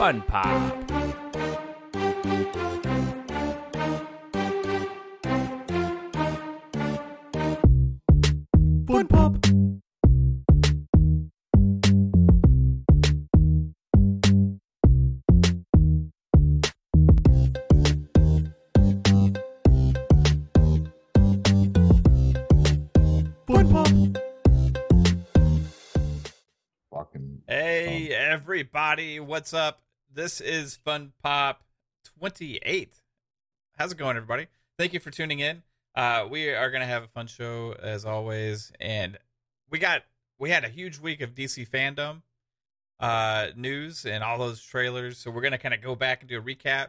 Fun Pop. Fun Pop. Fun Pop. Fucking Hey, everybody, what's up? This is Fun Pop 28. How's it going, everybody? Thank you for tuning in. Uh, we are going to have a fun show as always. And we got, we had a huge week of DC fandom uh, news and all those trailers. So we're going to kind of go back and do a recap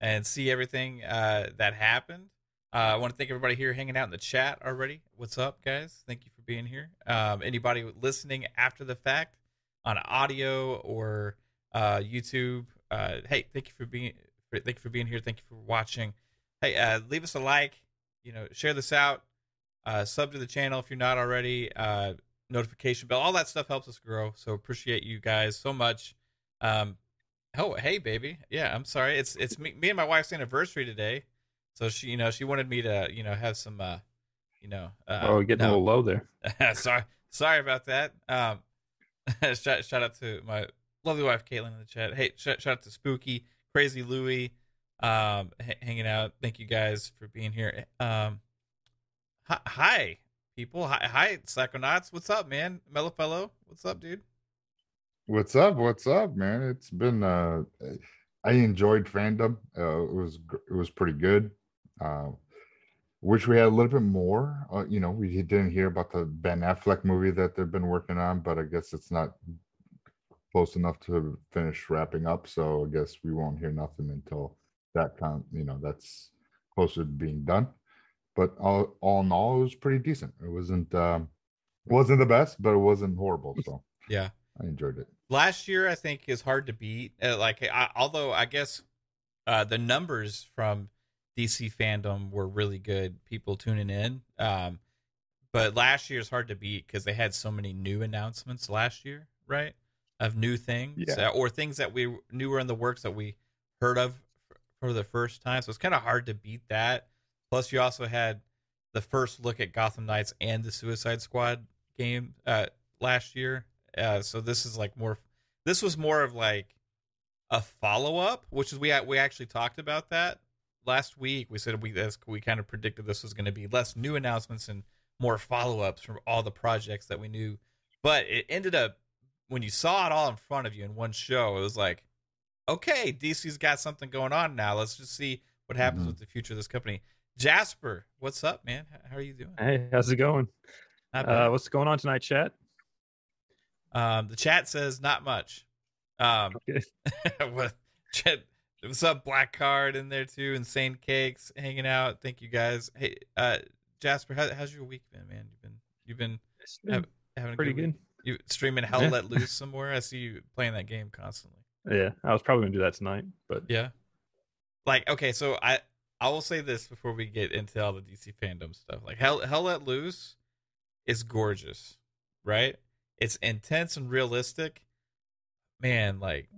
and see everything uh, that happened. Uh, I want to thank everybody here hanging out in the chat already. What's up, guys? Thank you for being here. Um, anybody listening after the fact on audio or uh, YouTube, uh, hey, thank you for being for, thank you for being here. Thank you for watching. Hey, uh, leave us a like. You know, share this out. Uh, sub to the channel if you're not already. Uh, notification bell. All that stuff helps us grow. So appreciate you guys so much. Um, oh, hey, baby. Yeah, I'm sorry. It's it's me, me and my wife's anniversary today. So she, you know, she wanted me to, you know, have some, uh, you know, uh, oh, getting no. a little low there. sorry, sorry about that. Um, shout, shout out to my lovely wife Caitlin in the chat. Hey, shout, shout out to Spooky, Crazy Louie, um, h- hanging out. Thank you guys for being here. Um, hi, hi people. Hi, hi, Psychonauts. What's up, man? Mellow fellow. What's up, dude? What's up? What's up, man? It's been uh I enjoyed fandom. Uh, it was it was pretty good. Uh wish we had a little bit more. Uh, you know, we didn't hear about the Ben Affleck movie that they've been working on, but I guess it's not close enough to finish wrapping up. So I guess we won't hear nothing until that time. You know, that's closer to being done. But all, all in all, it was pretty decent. It wasn't um, wasn't the best, but it wasn't horrible. So Yeah. I enjoyed it. last year I think is hard to beat. Uh, like, I, although I guess uh, the numbers from DC fandom were really good, people tuning in. Um, but last year is hard to beat because they had so many new announcements last year, right? Of new things Yeah. or things that we knew were in the works that we heard of for the first time. So it's kind of hard to beat that. Plus, you also had the first look at Gotham Knights and the Suicide Squad game uh, last year. Uh, so this is like more. This was more of like a follow up, which is we we actually talked about that last week. We said we we kind of predicted this was going to be less new announcements and more follow ups from all the projects that we knew. But it ended up when you saw it all in front of you in one show, it was like, okay, DC's got something going on now. Let's just see what happens Mhm. with the future of this company. Jasper, what's up, man? How are you doing? Hey, how's it going? Not bad. Uh, what's going on tonight, chat? Um, the chat says not much. Um, Okay. what chat, what's up, Black Card in there too, Insane Cakes hanging out. Thank you guys. Hey, uh, Jasper, how, how's your week been, man? You've been you've been been Have- having a pretty good. week? good. You streaming Hell Yeah. Let Loose somewhere? I see you playing that game constantly. Yeah, I was probably gonna do that tonight, but Yeah. Like okay, so I I will say this before we get into all the DC fandom stuff. Like Hell Hell Let Loose is gorgeous, right? It's intense and realistic. Man, like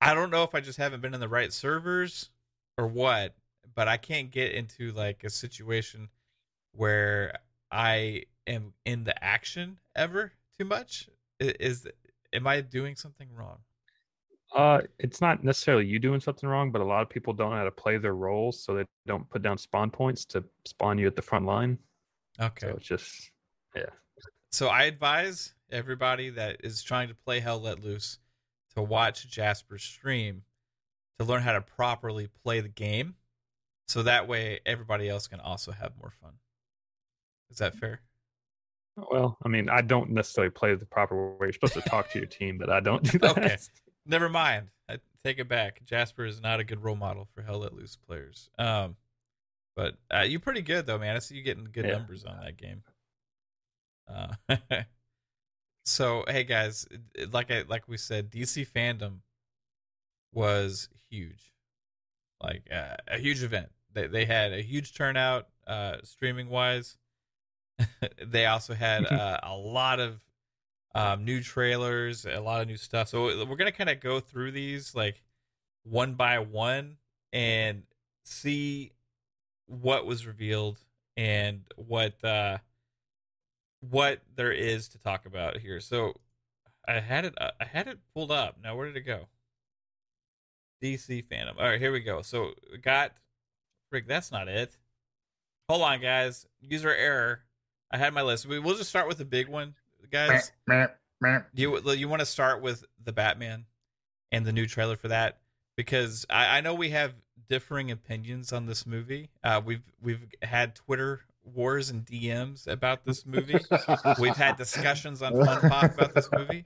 I don't know if I just haven't been in the right servers or what, but I can't get into like a situation where I am in the action ever too much. Is am I doing something wrong? uh, it's not necessarily you doing something wrong, but a lot of people don't know how to play their roles, so they don't put down spawn points to spawn you at the front line. Okay. So it's just yeah. So I advise everybody that is trying to play Hell Let Loose to watch Jasper's stream to learn how to properly play the game. So that way everybody else can also have more fun. Is that fair? Well, I mean, I don't necessarily play the proper way. You're supposed to talk to your team, but I don't do that. Okay. Never mind. I take it back. Jasper is not a good role model for Hell Let Loose players. Um, but uh, you're pretty good though, man. I see you getting good Yeah. numbers on that game. Uh, so hey guys, like I like we said, DC fandom was huge, like uh, a huge event. They they had a huge turnout, uh, streaming wise. they also had uh, a lot of um, new trailers, a lot of new stuff. So we're gonna kind of go through these like one by one and see what was revealed and what uh what there is to talk about here. So I had it uh, I had it pulled up. Now where did it go? DC Fandom. All right, here we go. So we got Rick, that's not it. Hold on, guys. User error. I had my list. We will just start with the big one, guys. Do you you want to start with the Batman and the new trailer for that? Because I, I know we have differing opinions on this movie. Uh, we've we've had Twitter wars and DMs about this movie. We've had discussions on Fun Pop about this movie,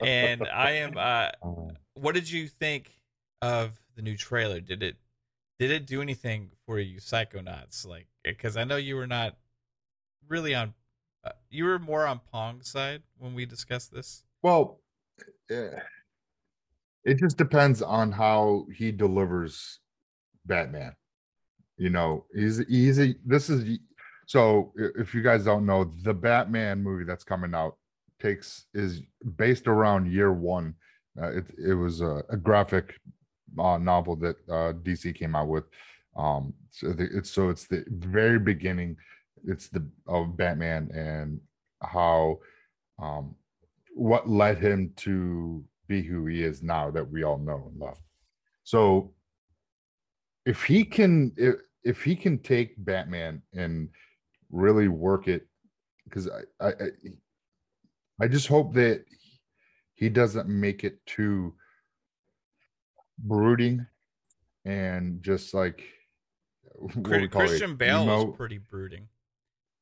and I am. Uh, what did you think of the new trailer? Did it did it do anything for you, Psychonauts? Like, because I know you were not really on. Uh, you were more on Pong's side when we discussed this. Well, eh, it just depends on how he delivers Batman. You know, he's easy. this is so if you guys don't know, the Batman movie that's coming out takes is based around year one. Uh, it it was a, a graphic uh, novel that uh, DC came out with. Um, so the, it's so it's the very beginning. It's the of Batman and how um what led him to be who he is now that we all know and love. So if he can if, if he can take Batman and really work it because I, I I just hope that he doesn't make it too brooding and just like what Chri- we call it, Christian Bale was pretty brooding,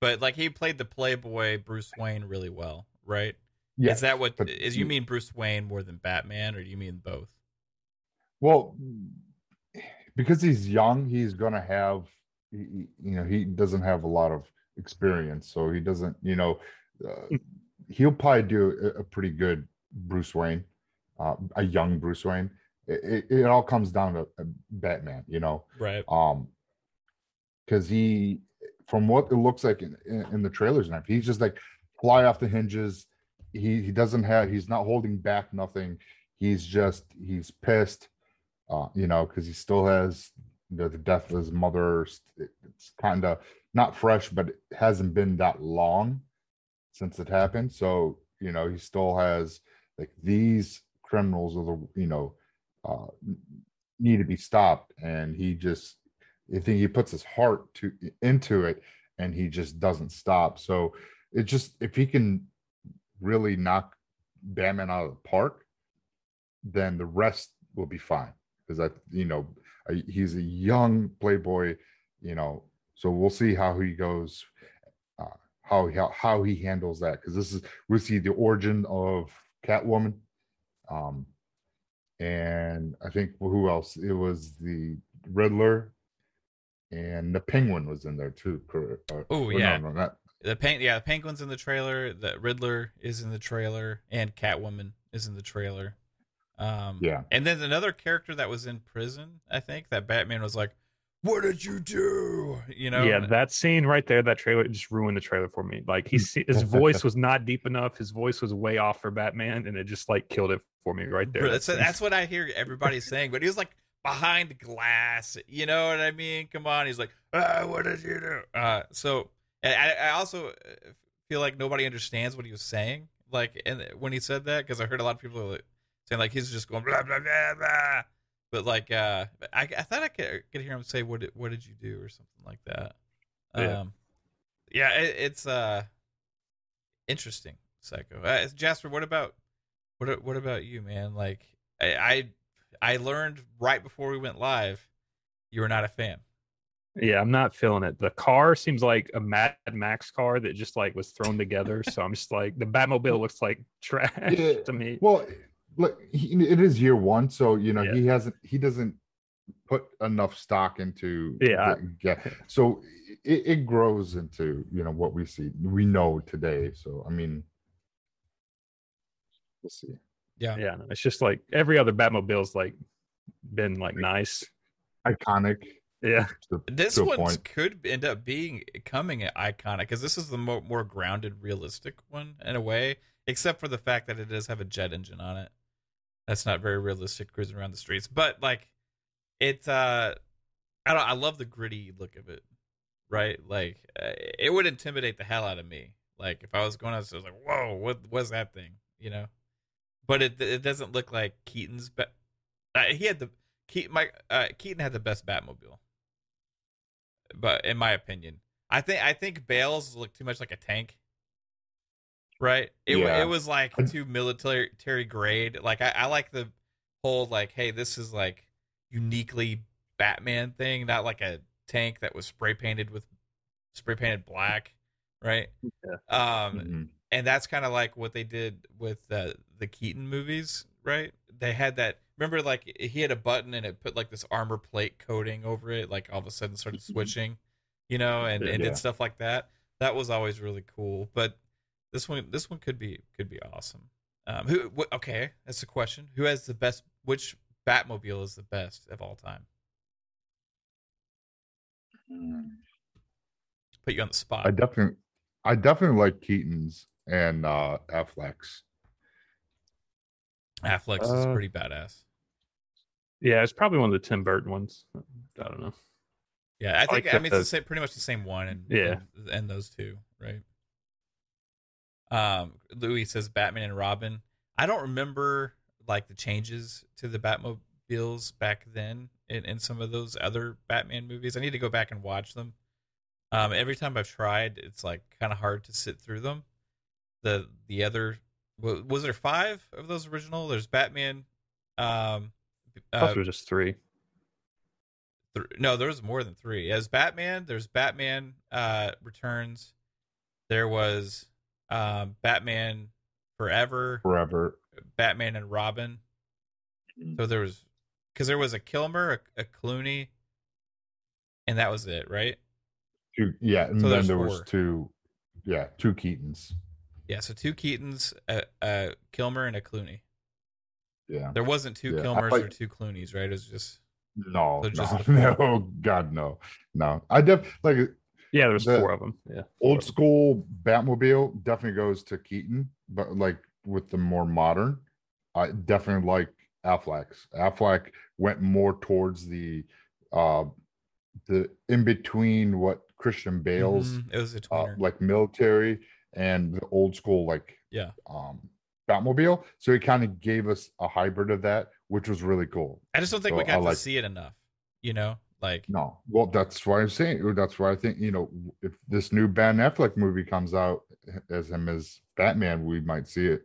but like he played the playboy Bruce Wayne really well, right? Yes, is that what but- is you mean Bruce Wayne more than Batman, or do you mean both? Well, because he's young, he's gonna have, you know, he doesn't have a lot of experience, so he doesn't, you know, uh, he'll probably do a, a pretty good Bruce Wayne, uh, a young Bruce Wayne. It, it, it all comes down to uh, Batman, you know, Right. um, because he, from what it looks like in, in, in the trailers, and he's just like fly off the hinges. He he doesn't have, he's not holding back nothing. He's just he's pissed uh, you know, because he still has you know, the death of his mother. It's kind of not fresh, but it hasn't been that long since it happened. So you know, he still has like these criminals of the you know uh, need to be stopped, and he just I think he puts his heart to into it, and he just doesn't stop. So it just if he can really knock Batman out of the park, then the rest will be fine because I, you know, he's a young playboy, you know. So we'll see how he goes, uh, how how how he handles that because this is we see the origin of Catwoman, um, and I think who else? It was the Riddler, and the Penguin was in there too. Oh, yeah. no, no, not The pen, yeah, the Penguin's in the trailer. The Riddler is in the trailer, and Catwoman is in the trailer. Um, yeah. And then another character that was in prison, I think, that Batman was like, "What did you do?" You know? yeah, that scene right there, that trailer just ruined the trailer for me. Like he, his voice was not deep enough. His voice was way off for Batman, and it just like killed it for me right there. That's that's what I hear everybody saying. But he was like behind glass. You know what I mean? Come on. He's like, ah, "What did you do?" Uh, so I, I also uh, feel like nobody understands what he was saying. Like, and when he said that, because I heard a lot of people like, saying like he's just going blah blah blah blah. But like, uh, I, I thought I could, could hear him say, "What did what did you do?" or something like that. Yeah. Um, yeah, it, it's uh interesting, Psycho. Uh, Jasper, what about what what about you, man? Like, I, I I learned right before we went live, you were not a fan. Yeah, I'm not feeling it. The car seems like a Mad Max car that just like was thrown together. so I'm just like the Batmobile looks like trash Yeah. to me. Well, look, he, it is year one, so you know Yeah. he hasn't he doesn't put enough stock into Yeah. the- yeah. So it, it grows into you know what we see we know today. So I mean, we'll see. Yeah. Yeah, it's just like every other Batmobile's like been like nice. Iconic. Yeah, To, This to one could end up being coming iconic because this is the mo- more grounded, realistic one in a way. except for the fact that it does have a jet engine on it. That's not very realistic cruising around the streets, but like it. uh I don't. I love the gritty look of it. Right, like uh, it would intimidate the hell out of me. Like if I was going out, I was like, "Whoa, what was that thing?" You know. But it it doesn't look like Keaton's. But uh, he had the Keaton. My uh, Keaton had the best Batmobile. But in my opinion, I think I think Bale's looked too much like a tank. Right. It Yeah. it was like too military grade. Like I, I like the whole like, hey, this is like uniquely Batman thing, not like a tank that was spray painted with spray painted black. Right. Yeah. Um Mhm. And that's kind of like what they did with uh, the Keaton movies, right? They had that. Remember, like he had a button and it put like this armor plate coating over it. Like all of a sudden started switching, you know, and, and Yeah. did stuff like that. That was always really cool. But this one, this one could be could be awesome. Um, who? Wh- okay, that's the question. Who has the best? Which Batmobile is the best of all time? Put you on the spot. I definitely, I definitely like Keaton's and uh Affleck's. Affleck's is Uh, pretty badass. Yeah, it's probably one of the Tim Burton ones. I don't know. Yeah, I think like I mean the- it's the same, pretty much the same one, and Yeah. and, and those two, right? Um, Louis says Batman and Robin. I don't remember like the changes to the Batmobiles back then in, in some of those other Batman movies. I need to go back and watch them. Um, every time I've tried, it's like kind of hard to sit through them. The the other was there five of those original? There's Batman. Um, uh, it was just three. th- no, was more than three. As Batman, there's Batman uh, Returns. There was um, Batman Forever, Forever. Batman and Robin. So there was because there was a Kilmer, a, a Clooney, and that was it, right? Two, yeah, and So then there was two, yeah, two Keatons. Yeah, so two Keatons, a, a Kilmer, and a Clooney. Yeah, There wasn't two Yeah, I Kilmers or two Clooney's, right? It was just no, So no, just- no, God, no, no. I def like Yeah, there's the four of them. Yeah, old of 'em. school Batmobile definitely goes to Keaton, but like with the more modern, I definitely like Affleck's. Affleck went more towards the uh the in between what Christian Bale's Mhm, it was a uh, like military and the old school like yeah, um Batmobile. So he kind of gave us a hybrid of that, which was really cool. I just don't think so we I got to like- see it enough. You know, like No, well, that's why I'm saying. That's why I think you know if this new Ben Affleck movie comes out as him as Batman, we might see it.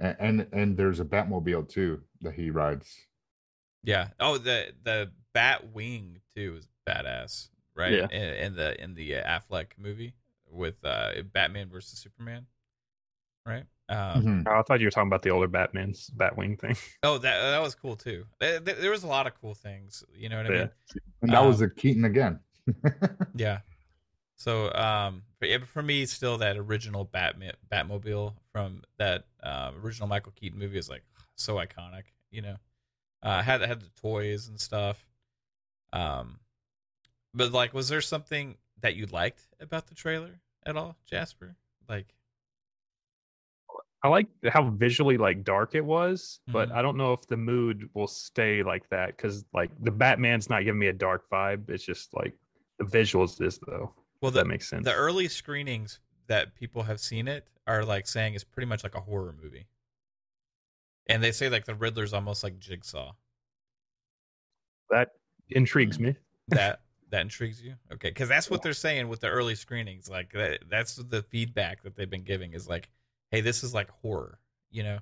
And and, and there's a Batmobile too that he rides. Yeah. Oh, the the bat wing too is badass, right? Yeah. In, in the in the uh, Affleck movie with uh Batman versus Superman, right? Um, Mhm. Oh, I thought you were talking about the older Batman's Batwing thing. Oh, that that was cool too. There, there there was a lot of cool things. You know what I mean? And that was Um, a Keaton again. Yeah. So, um, for, yeah, but for me, still that original Batman Batmobile from that um, original Michael Keaton movie is like so iconic. You know, uh, had had the toys and stuff. Um, but like, was there something that you liked about the trailer at all, Jasper? Like, I like how visually like dark it was, but Mhm. I don't know if the mood will stay like that because like the Batman's not giving me a dark vibe. It's just like the visuals is this though. well, the that makes sense. the early screenings that people have seen it are like saying it's pretty much like a horror movie, and they say like the Riddler's almost like Jigsaw. that intrigues me. that that intrigues you? Okay because that's what they're saying with the early screenings like that, that's the feedback that they've been giving is like hey this is like horror you know?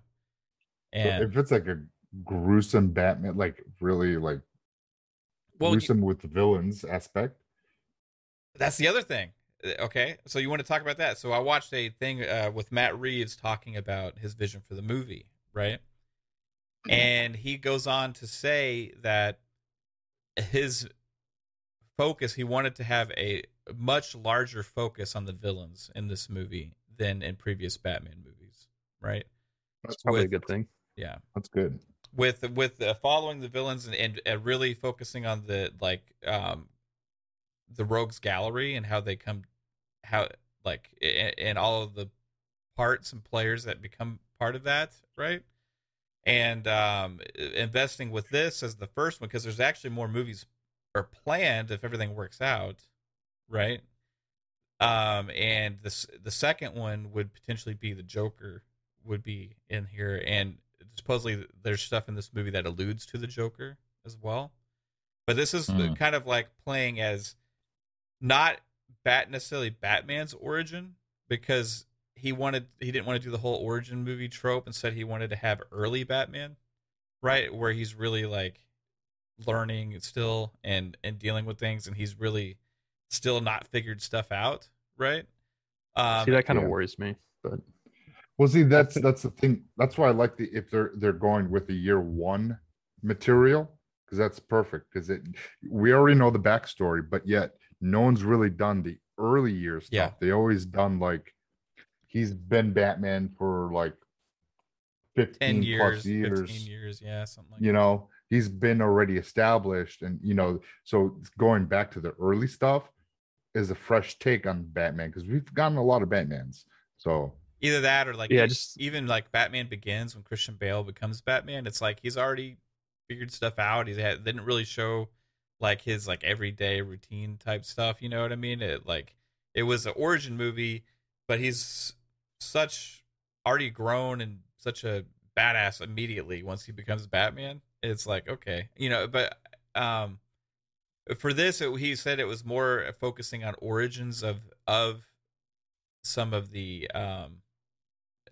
And if it's like a gruesome Batman, like really like well you- gruesome with the villains aspect. that's the other thing Uh, okay? So you want to talk about that? So i watched a thing uh, with matt reeves talking about his vision for the movie right? And he goes on to say that his focus he wanted to have a much larger focus on the villains in this movie than in previous batman movies right That's probably a good thing. yeah That's good. with with uh, following the villains and, and, and really focusing on the like um the rogues gallery and how they come how like and, and all of the parts and players that become part of that, right? And um, investing with this as the first one because there's actually more movies are planned if everything works out, right? Um, and the the second one would potentially be the Joker would be in here, and supposedly there's stuff in this movie that alludes to the Joker as well. But this is Hmm. kind of like playing as not bat necessarily Batman's origin because he wanted he didn't want to do the whole origin movie trope. Instead, he wanted to have early Batman, right, where he's really like learning still and and dealing with things, and he's really still not figured stuff out, right? Um, See, that kind of yeah. worries me. But Well, see, that's that's the thing. That's why I like the if they're they're going with the year one material because that's perfect. Because it we already know the backstory, but yet no one's really done the early year stuff. Yeah. They always done like he's been Batman for like fifteen 10 plus years, years. 15 years, yeah, something like You know, he's been already established, and you know, so going back to the early stuff is a fresh take on Batman because we've gotten a lot of Batmans. So either that or like Yeah, just- even like Batman Begins when Christian Bale becomes Batman, it's like he's already figured stuff out. He didn't really show like his like everyday routine type stuff. You know what I mean? It like it was an origin movie, but he's such already grown and such a badass immediately once he becomes Batman. It's like okay, you know, but um for this it, he said it was more focusing on origins of of some of the um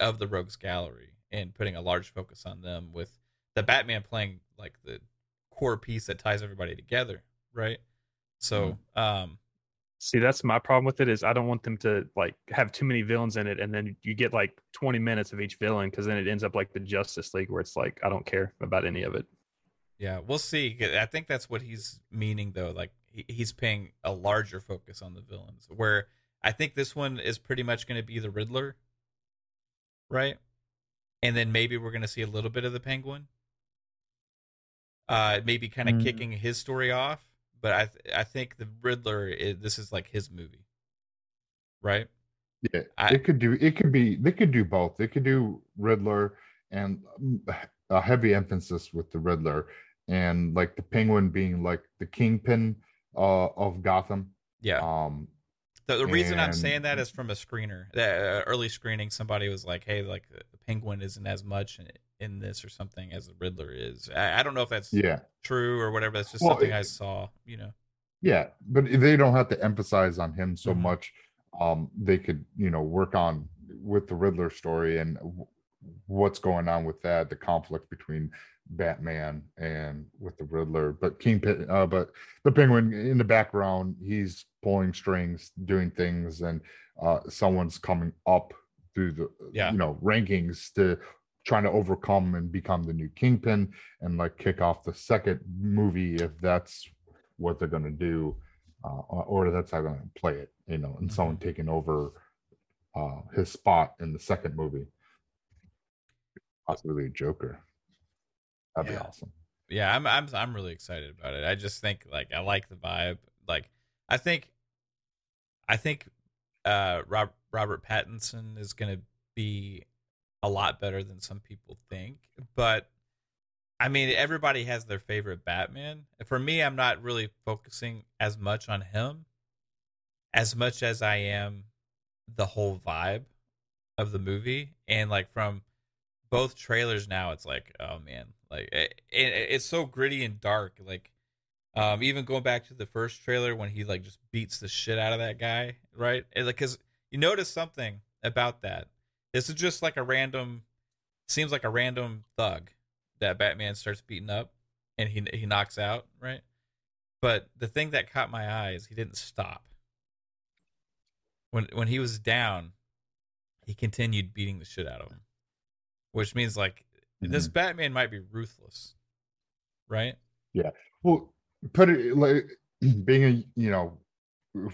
of the rogues gallery and putting a large focus on them with the batman playing like the core piece that ties everybody together right so um see, that's my problem with it is I don't want them to like have too many villains in it, and then you get like 20 minutes of each villain because then it ends up like the Justice League where it's like I don't care about any of it. Yeah we'll see i think that's what he's meaning though like he, he's paying a larger focus on the villains where i think this one is pretty much going to be the riddler right and then maybe we're going to see a little bit of the penguin uh maybe kind of Mm. kicking his story off but i th- i think the riddler is, this is like his movie right Yeah, I- it could do. It could be. They could do both. They could do Riddler and um, a heavy emphasis with the Riddler, and like the Penguin being like the kingpin uh, of Gotham. yeah Um, the, the reason i'm saying that is from a screener the uh, early screening somebody was like hey like the penguin isn't as much in, in this or something as the riddler is i, I don't know if that's yeah, true or whatever that's just Well, something it- i saw you know yeah, but they don't have to emphasize on him so Mhm. much. Um, they could, you know, work on with the Riddler story and w- what's going on with that, the conflict between Batman and with the Riddler. But Kingpin, uh, but the Penguin in the background, he's pulling strings, doing things, and uh, someone's coming up through the, Yeah. you know, rankings to trying to overcome and become the new Kingpin and like kick off the second movie if that's what they're going to do uh, or that's how they're going to play it you know and someone taking over uh his spot in the second movie possibly a joker that'd Yeah. be awesome. Yeah i'm i'm i'm really excited about it. I just think like i like the vibe. Like i think i think uh Rob, robert pattinson is going to be a lot better than some people think but i mean everybody has their favorite batman. For me i'm not really focusing as much on him as much as i am the whole vibe of the movie. And like from both trailers now it's like oh man like it, it, it's so gritty and dark like um even going back to the first trailer when he like just beats the shit out of that guy right? And, like because you notice something about that. This is just like a random seems like a random thug that batman starts beating up and he he knocks out right? But the thing that caught my eye is he didn't stop. When when he was down he continued beating the shit out of him which means like this mm-hmm. Batman might be ruthless, right? Yeah. Well put it like being a you know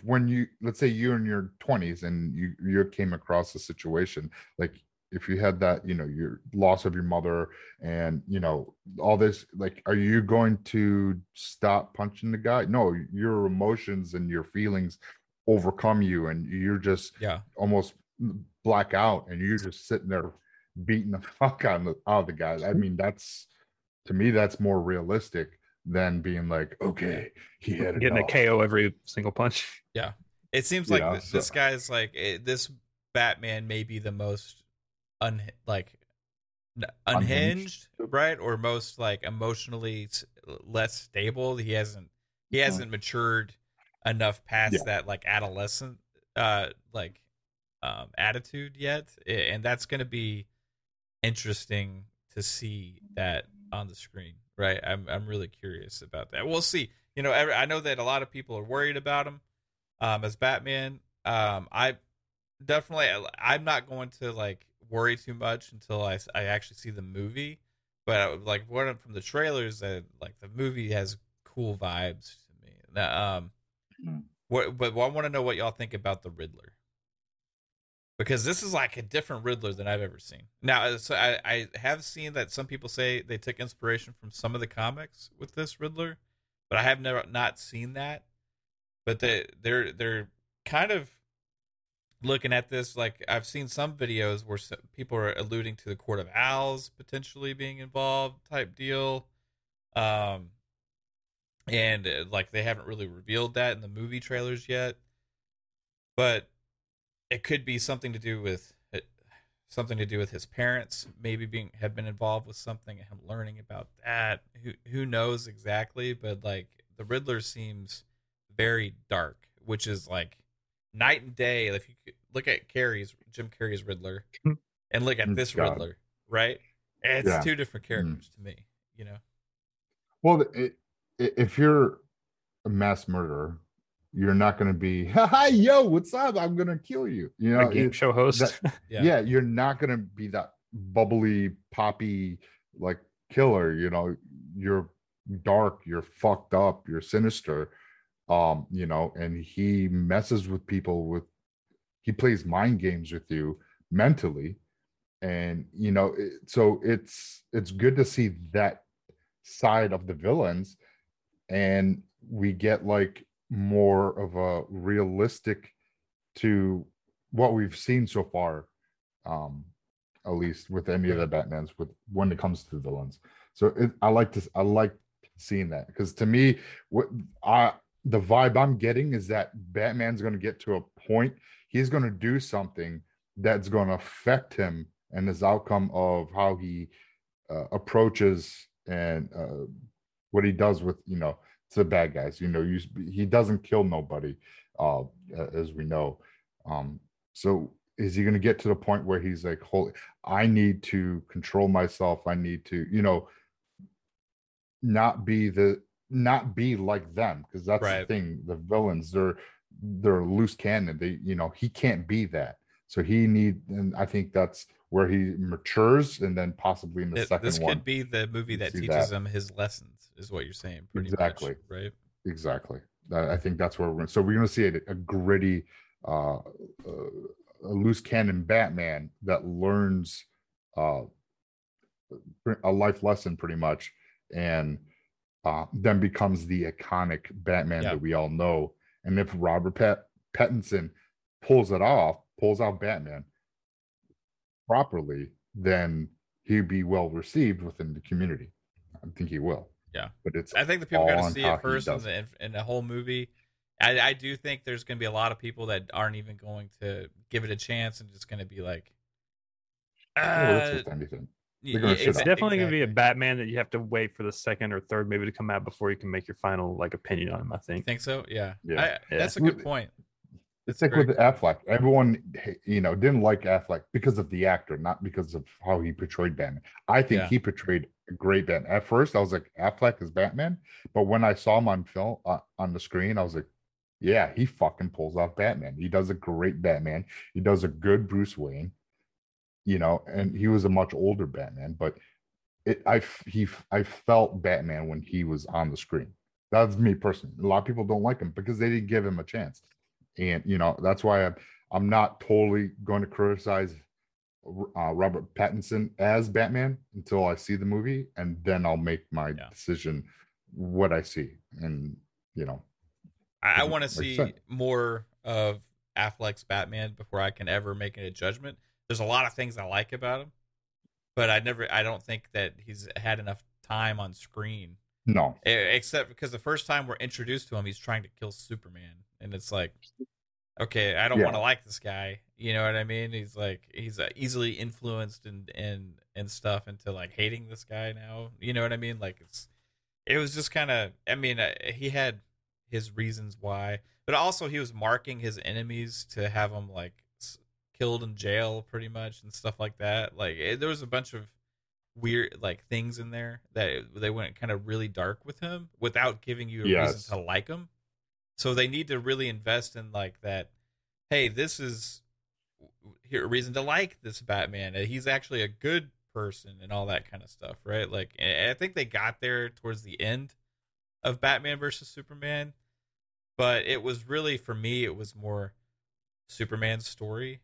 when you let's say you're in your 20s and you you came across a situation like if you had that you know your loss of your mother and you know all this like are you going to stop punching the guy no your emotions and your feelings overcome you and you're just Yeah, almost black out and you're just sitting there beating the fuck out of the, out of the guy. I mean, that's to me, that's more realistic than being like, okay, he had getting enough. a KO every single punch. Yeah, it seems like Yeah, th- this so- guy's like eh, this Batman may be the most un like n- unhinged, Unhinged. right? Or most like emotionally s- less stable. He hasn't he hasn't matured enough past Yeah. that like adolescent uh like um attitude yet, and that's going to be interesting to see that on the screen, right? I'm I'm really curious about that. We'll see. You know, I know that a lot of people are worried about him um, as Batman. Um, I definitely, I'm not going to like worry too much until I, I actually see the movie. But uh, like what from the trailers, that like the movie has cool vibes to me. Um, Mm. what? But I want to know what y'all think about the Riddler because this is like a different Riddler than I've ever seen. Now, uh, so I, I have seen that some people say they took inspiration from some of the comics with this Riddler, but I have never not seen that. But they they're they're kind of looking at this like I've seen some videos where some people are alluding to the Court of Owls potentially being involved type deal. Um and uh, like they haven't really revealed that in the movie trailers yet. But it could be something to do with it, something to do with his parents maybe being have been involved with something and him learning about that. Who who knows exactly, but like the Riddler seems very dark, which is like night and day. If you look at Carrey's Jim Carrey's Riddler mm-hmm. and look at Mm, this God. Riddler, right? It's Yeah. two different mm. characters to me, you know. Well, it, i if you're a mass murderer, you're not going to be, hi, yo, what's up? I'm going to kill you. You know, a game it- show host. that- Yeah. yeah. you're not going to be that bubbly, poppy, like killer. You know, you're dark, you're fucked up, you're sinister. Um, you know, and he messes with people with, he plays mind games with you mentally. And, you know, it, so it's, it's good to see that side of the villains and we get like more of a realistic to what we've seen so far um at least with any of the batmans with when it comes to the villains. So it, i like to i like seeing that because to me what i the vibe i'm getting is that batman's going to get to a point he's going to do something that's going to affect him and his outcome of how he uh, approaches and uh, what he does with you know to the bad guys you know you, he doesn't kill nobody uh as we know. Um so is he going to get to the point where he's like holy i need to control myself. I need to you know not be the not be like them because that's Right. the thing. The villains they're they're loose cannon. They you know he can't be that so he need and i think that's where he matures and then possibly in the It- second this one could be the movie that teaches that. him his lessons, is what you're saying, pretty Exactly. much, right? exactly I I think that's where we're going. So we're going to see a, a gritty, uh, uh, a loose cannon Batman that learns uh, a life lesson pretty much, and uh, then becomes the iconic Batman Yeah. that we all know. And if Robert Pat- Pattinson pulls it off, pulls out Batman properly, then he'd be well received within the community. I think he will. Yeah. but it's I think the people all got to see it first in the, in the whole movie. I, I do think there's going to be a lot of people that aren't even going to give it a chance and just going to be like, Oh, that's uh, anything. y- gonna yeah, it's on exa- it. definitely going to be a. Batman that you have to wait for the second or third movie to come out before you can make your final like opinion on him. I You think. think so? Yeah. Yeah. I, Yeah. That's a good point. It's like very with Affleck. Everyone, you know, didn't like Affleck because of the actor, not because of how he portrayed Batman. I think Yeah. he portrayed a great Batman. At first, I was like, Affleck is Batman, but when I saw him on film uh, on the screen, I was like, yeah, he fucking pulls off Batman. He does a great Batman. He does a good Bruce Wayne, you know, and he was a much older Batman, but it, I, he, I felt Batman when he was on the screen. That's me personally. A lot of people don't like him because they didn't give him a chance and you know that's why I'm I'm not totally going to criticize uh, Robert Pattinson as Batman until I see the movie, and then I'll make my Yeah. decision what I see, and you know, I, I want to see said. more of Affleck's Batman before I can ever make a judgment. There's a lot of things I like about him, but I never I don't think that he's had enough time on screen. No. Except because the first time we're introduced to him, he's trying to kill Superman, and it's like, okay, I don't Yeah. want to like this guy. You know what I mean? He's like he's uh, easily influenced and and and stuff into like hating this guy now. You know what I mean? Like it's it was just kind of. I mean, uh, he had his reasons why, but also he was marking his enemies to have them like killed in jail, pretty much, and stuff like that. Like it, there was a bunch of weird like things in there that they went kind of really dark with him without giving you a Yes. reason to like him. So they need to really invest in like that. Hey, this is here a reason to like this Batman. Uh, He's actually a good person and all that kind of stuff, right? Like I think they got there towards the end of Batman versus Superman, but it was really for me it was more Superman's story,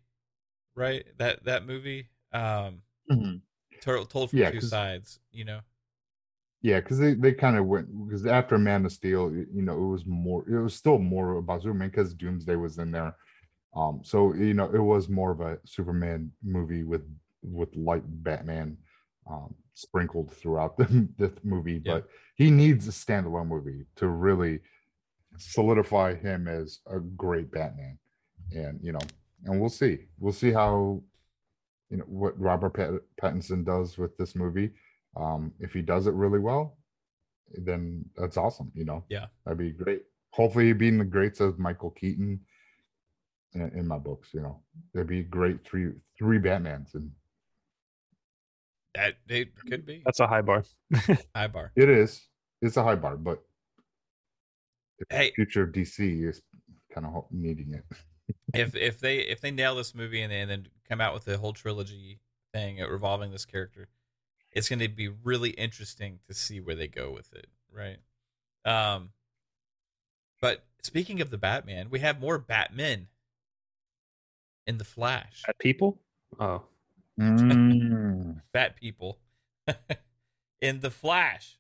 right? That that movie um Mhm. told, told from Yeah, two sides, you know. Yeah, because they, they kind of went because after Man of Steel, you know, it was more, it was still more about Superman because Doomsday was in there. Um, so you know, it was more of a Superman movie with with light Batman um sprinkled throughout the, the movie, Yeah. but he needs a standalone movie to really solidify him as a great Batman. And you know, and we'll see. We'll see how you know what Robert Pat- Pattinson does with this movie. Um, if he does it really well, then that's awesome. You know, Yeah. that'd be great. Hopefully, he'd be in the greats of Michael Keaton. In, in my books, you know, there'd be great three three Batmans, and That it could be That's a high bar. high bar. it is it's a high bar, but Hey. future of DC is kind of needing it. if if they if they nail this movie and, and then come out with the whole trilogy thing revolving this character, it's going to be really interesting to see where they go with it, right? Um, but speaking of the Batman, we have more Batmen in the Flash, At people? Oh, Mm. Bat people in the Flash.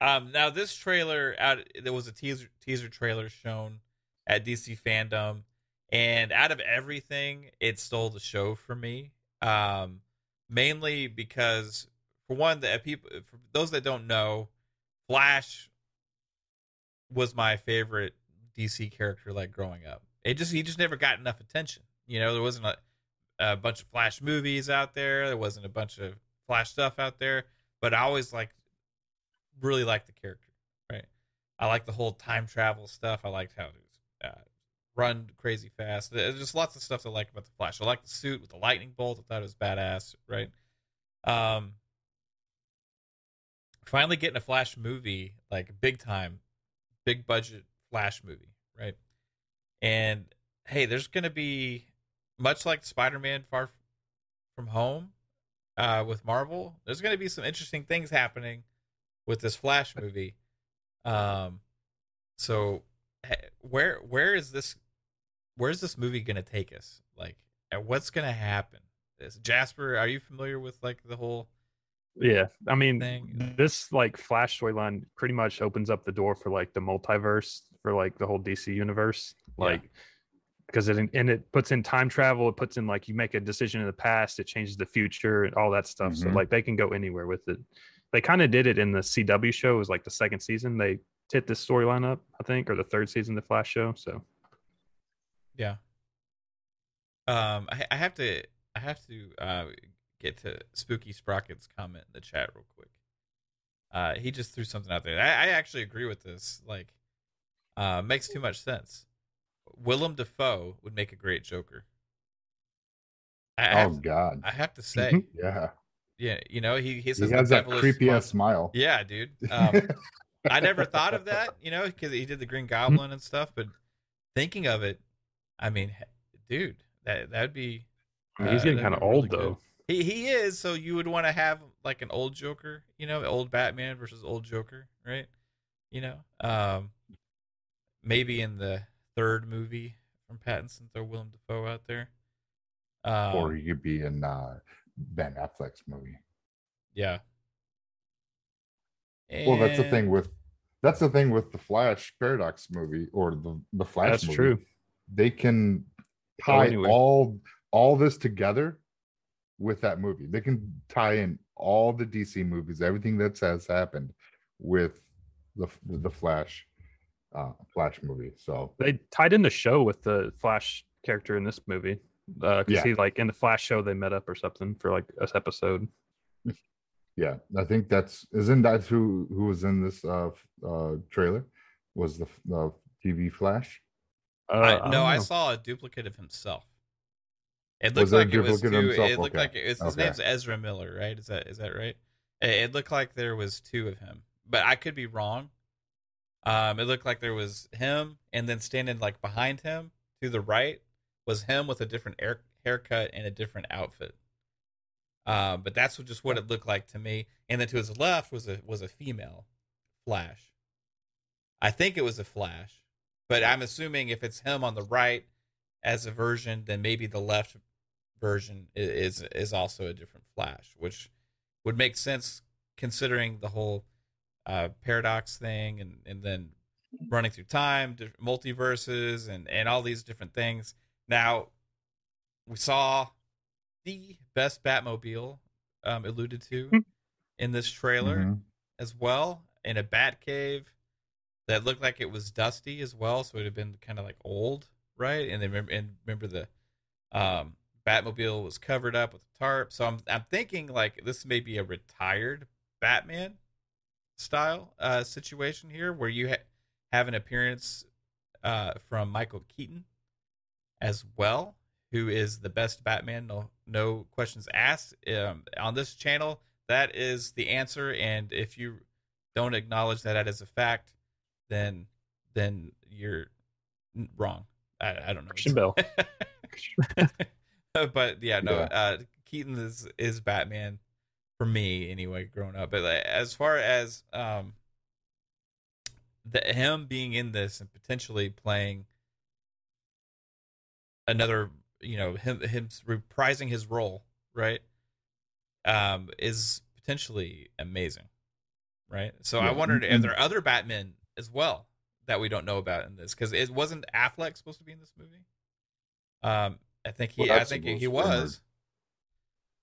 Um, now this trailer out there was a teaser teaser trailer shown at DC Fandom, and out of everything, it stole the show for me. Um, mainly because for one, that people for those that don't know, Flash was my favorite DC character like growing up. It just he just never got enough attention. You know, there wasn't a, a bunch of Flash movies out there. There wasn't a bunch of Flash stuff out there. But I always like really liked the character. Right. I like the whole time travel stuff. I liked how it uh, run crazy fast. There's just lots of stuff to like about the Flash. I like the suit with the lightning bolt. I thought it was badass. Right. Um. Finally getting a Flash movie, like big time, big budget Flash movie, right? And hey, there's gonna be much like Spider-Man Far From Home uh, with Marvel. There's gonna be some interesting things happening with this Flash movie. Um, so where where is this? Where's this movie gonna take us? Like, what's gonna happen? Is Jasper, are you familiar with like the whole? Yeah. I mean, Thing. this like Flash storyline pretty much opens up the door for like the multiverse for like the whole DC universe. Like, because it and it puts in time travel. It puts in like you make a decision in the past, it changes the future, and all that stuff. So Mhm. like they can go anywhere with it. They kind of did it in the CW show. It was like the second season. They hit this storyline up, I think, or the third season, of the Flash show. So Yeah. Um, I, I have to I have to uh get to Spooky Sprocket's comment in the chat real quick. Uh, he just threw something out there. I, I actually agree with this. Like, uh, makes too much sense. Willem Dafoe would make a great Joker. I, Oh have, God, I have to say, yeah, yeah, you know, he he he has that creepy ass smile. Yeah, dude. Um, I never thought of that, you know, because he did the Green Goblin and stuff. But thinking of it, I mean, dude, that that'd be. I mean, he's uh, getting kind of be really old good. Though. He he is. So you would want to have like an old Joker, you know, old Batman versus old Joker, right? You know, um, maybe in the third movie from Pattinson, throw Willem Dafoe out there. Um, or he could be in uh, Ben Affleck's movie. yeah. Well, that's the thing with that's the thing with the Flash Paradox movie or the the Flash. That's movie. true. They can tie anyway. all all this together with that movie. They can tie in all the DC movies, everything that has happened with the the Flash uh Flash movie. So They tied in the show with the Flash character in this movie. Uh, cause Yeah. he like in the Flash show they met up or something for like this episode. yeah, I think that's isn't that who who was in this uh uh trailer was the the TV Flash. Uh, I, no, I know. saw a duplicate of himself. It looked like it was two. himself? It looked Okay. like it was, his Okay. name's Ezra Miller, right? Is that is that right? It, it looked like there was two of him, but I could be wrong. Um, it looked like there was him, and then standing like behind him to the right was him with a different air, haircut and a different outfit. Um, but that's just what it looked like to me. And then to his left was a was a female Flash. I think it was a Flash, but I'm assuming if it's him on the right as a version, then maybe the left version is is also a different Flash, which would make sense considering the whole uh, paradox thing, and and then running through time, multiverses, and and all these different things. Now, we saw the best Batmobile um, alluded to Hmm. in this trailer Mhm. as well in a bat cave that looked like it was dusty as well so it had been kind of like old right and then remember and remember the um batmobile was covered up with a tarp. So i'm i'm thinking like this may be a retired batman style uh situation here where you ha- have an appearance uh from michael keaton as well who is the best batman no no questions asked. Um on this channel that is the answer. And if you don't acknowledge that as a fact then then you're wrong. I, I don't know. Christian Bale. but yeah no Yeah. uh keaton is is batman for me anyway growing up. But like, as far as um the him being in this and potentially playing another you know him him reprising his role right um is potentially amazing right? So i Yeah, wondered if there are other batmen as well that we don't know about in this? Because it wasn't affleck supposed to be in this movie? Um i think he Well, i think he was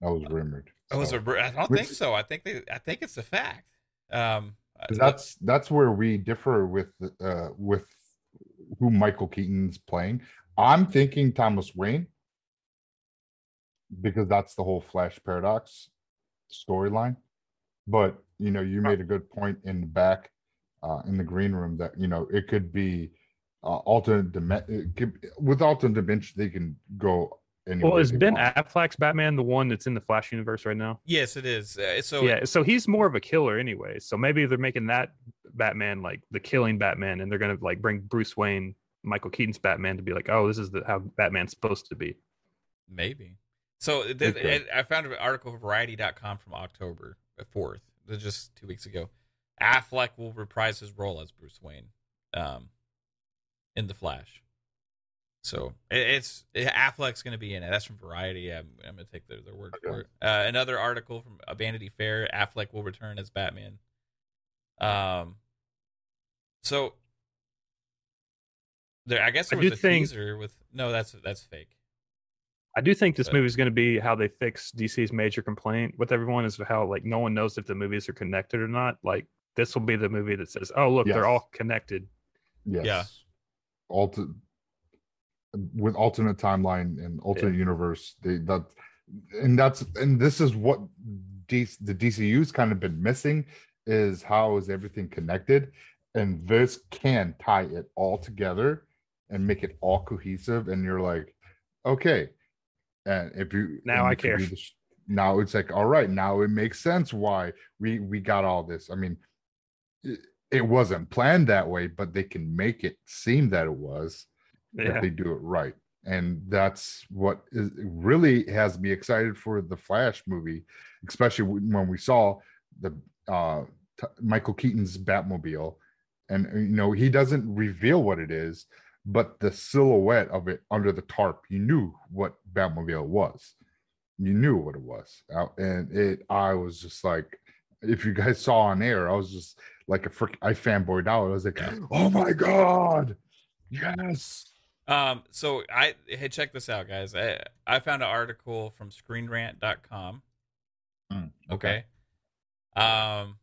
That was rumored. it was a i don't think so i think they i think it's a fact um 'Cause that's that's where we differ with uh with who Michael Keaton's playing. I'm thinking Thomas Wayne because that's the whole Flash paradox storyline. But you know, you made a good point in the back uh in the green room that you know it could be uh, alternate dimension with alternate dimension they can go anywhere. Well, is they Ben want. Affleck's Batman the one that's in the Flash universe right now? yes it is uh, so yeah, so he's more of a killer anyway. So maybe they're making that Batman like the killing Batman, and they're gonna like bring Bruce Wayne, Michael Keaton's Batman, to be like, oh, this is the, how Batman's supposed to be. Maybe. So th- Okay. I found an article from Variety.com from October 4th, uh, just two weeks ago. Affleck will reprise his role as Bruce Wayne um, in The Flash. So it's it, Affleck's going to be in it. That's from Variety. I'm, I'm going to take their, their word for it. Uh, another article from uh, Vanity Fair Affleck will return as Batman. Um, so there, I guess I there was do a think- teaser with no, that's that's fake. I do think this But- movie is going to be how they fix DC's major complaint with everyone is how like no one knows if the movies are connected or not. Like this will be the movie that says, "Oh, look, Yes. they're all connected." Yes. Yeah. Alter with alternate timeline and alternate universe. They that and that's and this is what DC, the DCU's kind of been missing is how is everything connected, and this can tie it all together and make it all cohesive. And you're like, okay, and if you Now I you care. sh- now it's like all right now it makes sense why we we got all this i mean it, it wasn't planned that way but they can make it seem that it was Yeah, if they do it right. And that's what is, really has me excited for the flash movie especially when we saw the uh t- michael keaton's batmobile. And uh, you know he doesn't reveal what it is but the silhouette of it under the tarp you knew what batmobile was. You knew what it was. And it i was just like if you guys saw on air i was just like a frick i fanboyed out i was like oh my god yes Um, so I hey, check this out, guys. I I found an article from ScreenRant.com. Mm, Okay. Um,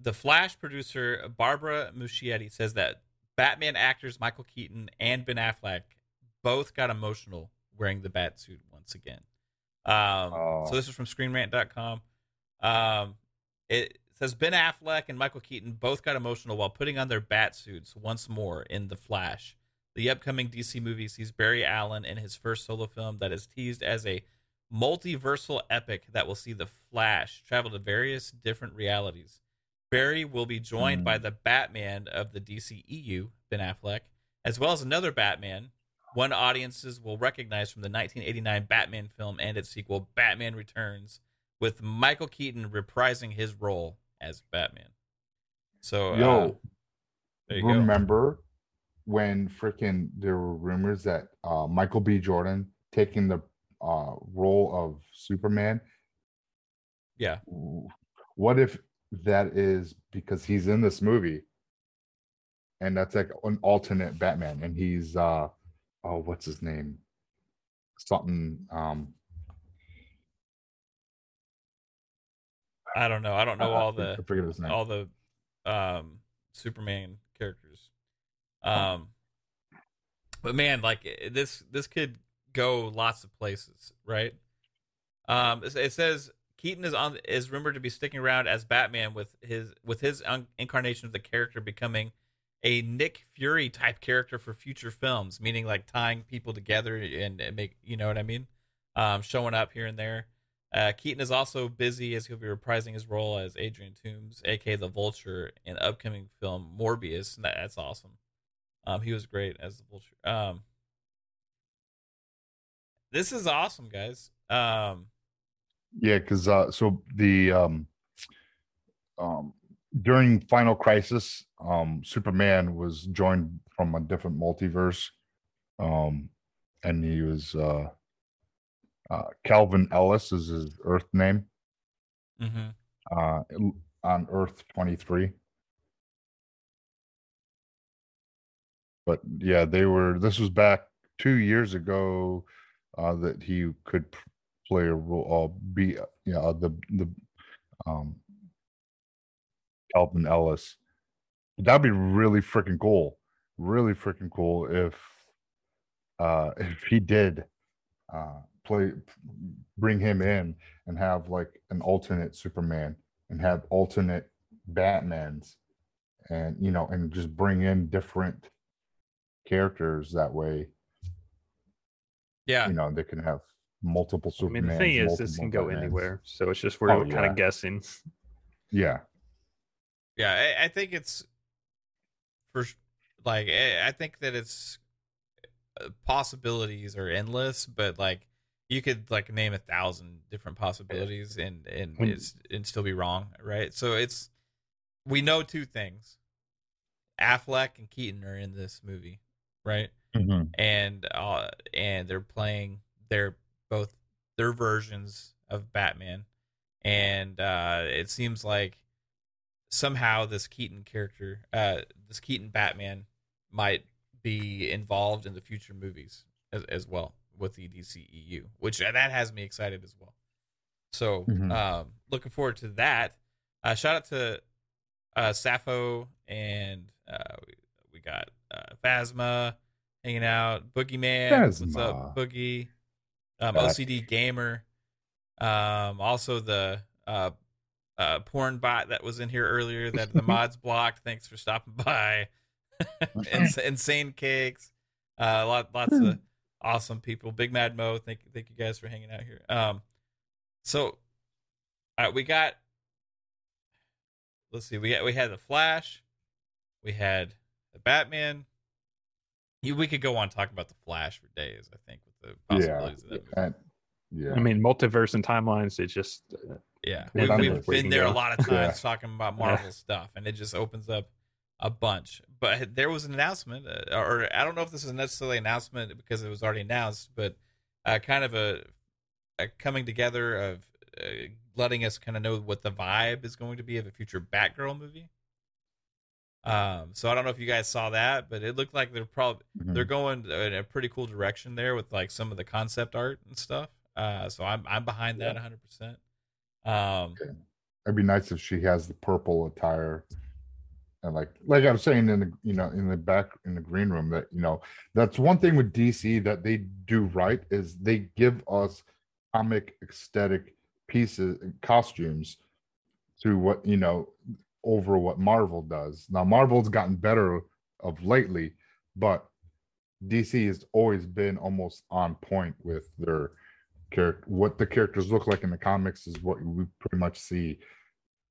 the Flash producer Barbara Muschietti says that Batman actors Michael Keaton and Ben Affleck both got emotional wearing the bat suit once again. Um, Oh. so this is from ScreenRant.com. Um, it says Ben Affleck and Michael Keaton both got emotional while putting on their bat suits once more in The Flash. The upcoming DC movie sees Barry Allen in his first solo film that is teased as a multiversal epic that will see the Flash travel to various different realities. Barry will be joined Hmm. by the Batman of the DCEU, Ben Affleck, as well as another Batman, one audiences will recognize from the 1989 Batman film and its sequel, Batman Returns, with Michael Keaton reprising his role as Batman. So, uh, Yo, there you go. remember when freaking there were rumors that uh, Michael B. Jordan taking the uh, role of Superman? Yeah. What if that is because he's in this movie and that's like an alternate Batman and he's uh oh what's his name? Something um I don't know. I don't know all the I forget his name. all the um Superman characters. Um but man, like eh, this this could go lots of places, right? Um it, it says Keaton is on is rumored to be sticking around as Batman with his with his un- incarnation of the character becoming a Nick Fury type character for future films, meaning like tying people together and, and make you know what I mean? Um showing up here and there. Uh, Keaton is also busy as he'll be reprising his role as Adrian Toomes, aka the Vulture, in upcoming film Morbius. And that, that's awesome. Um, he was great as the Vulture. Um, this is awesome, guys. Um, Yeah, because uh, so the um, um, during Final Crisis, um, Superman was joined from a different multiverse, um, and he was uh, uh, Calvin Ellis is his Earth name mhm. uh, on Earth twenty three. But yeah, they were. This was back two years ago uh, that he could play a role. Uh, be uh, yeah uh, the the um Calvin Ellis. That'd be really freaking cool. Really freaking cool if uh if he did uh play bring him in and have like an alternate Superman and have alternate Batmans and you know and just bring in different characters that way Yeah, you know they can have multiple I mean, the thing is, this can go Batmans. anywhere. So it's just we're Oh, kind yeah. of guessing. Yeah, yeah. I, I think it's for like I, I think that it's uh, possibilities are endless, but like you could like name a thousand different possibilities and and When- it's and still be wrong, right? So it's we know two things: Affleck and Keaton are in this movie, right? and uh and they're playing they're both their versions of Batman. And uh it seems like somehow this Keaton character uh this Keaton Batman might be involved in the future movies as, as well with the DCEU which uh, that has me excited as well so Mhm. um looking forward to that uh shout out to uh Sappho and uh we, we got uh Phasma hanging out. Boogeyman, what's up, Boogie? Um, OCD Gamer. Um, also the uh, uh, porn bot that was in here earlier that the mods blocked. Thanks for stopping by. Ins- Insane cakes. Uh, lot, lots of awesome people. Big Mad Mo. Thank thank you guys for hanging out here. Um, so, all right, we got. Let's see. We got we had the Flash. We had the Batman. You, we could go on talking about the Flash for days. I think with the yeah, possibilities of that movie. and, yeah. I mean, multiverse and timelines. It just uh, Yeah, Yeah, we, that's we've been can there a lot of Yeah. times talking about Marvel stuff, and it just opens up a bunch. But there was an announcement, uh, or I don't know if this is necessarily an announcement because it was already announced, but uh, kind of a, a coming together of uh, letting us kind of know what the vibe is going to be of a future Batgirl movie. Um, so I don't know if you guys saw that, but it looked like they're probably Mhm. they're going in a pretty cool direction there with like some of the concept art and stuff. Uh, so I'm I'm behind that 100. percent Um, It'd be nice if she has the purple attire. And like like I was saying in the you know in the back in the green room that you know that's one thing with DC that they do right is they give us comic aesthetic pieces and costumes to what you know over what Marvel does. Now Marvel's gotten better of lately, but DC has always been almost on point with their character. What the characters look like in the comics is what we pretty much see.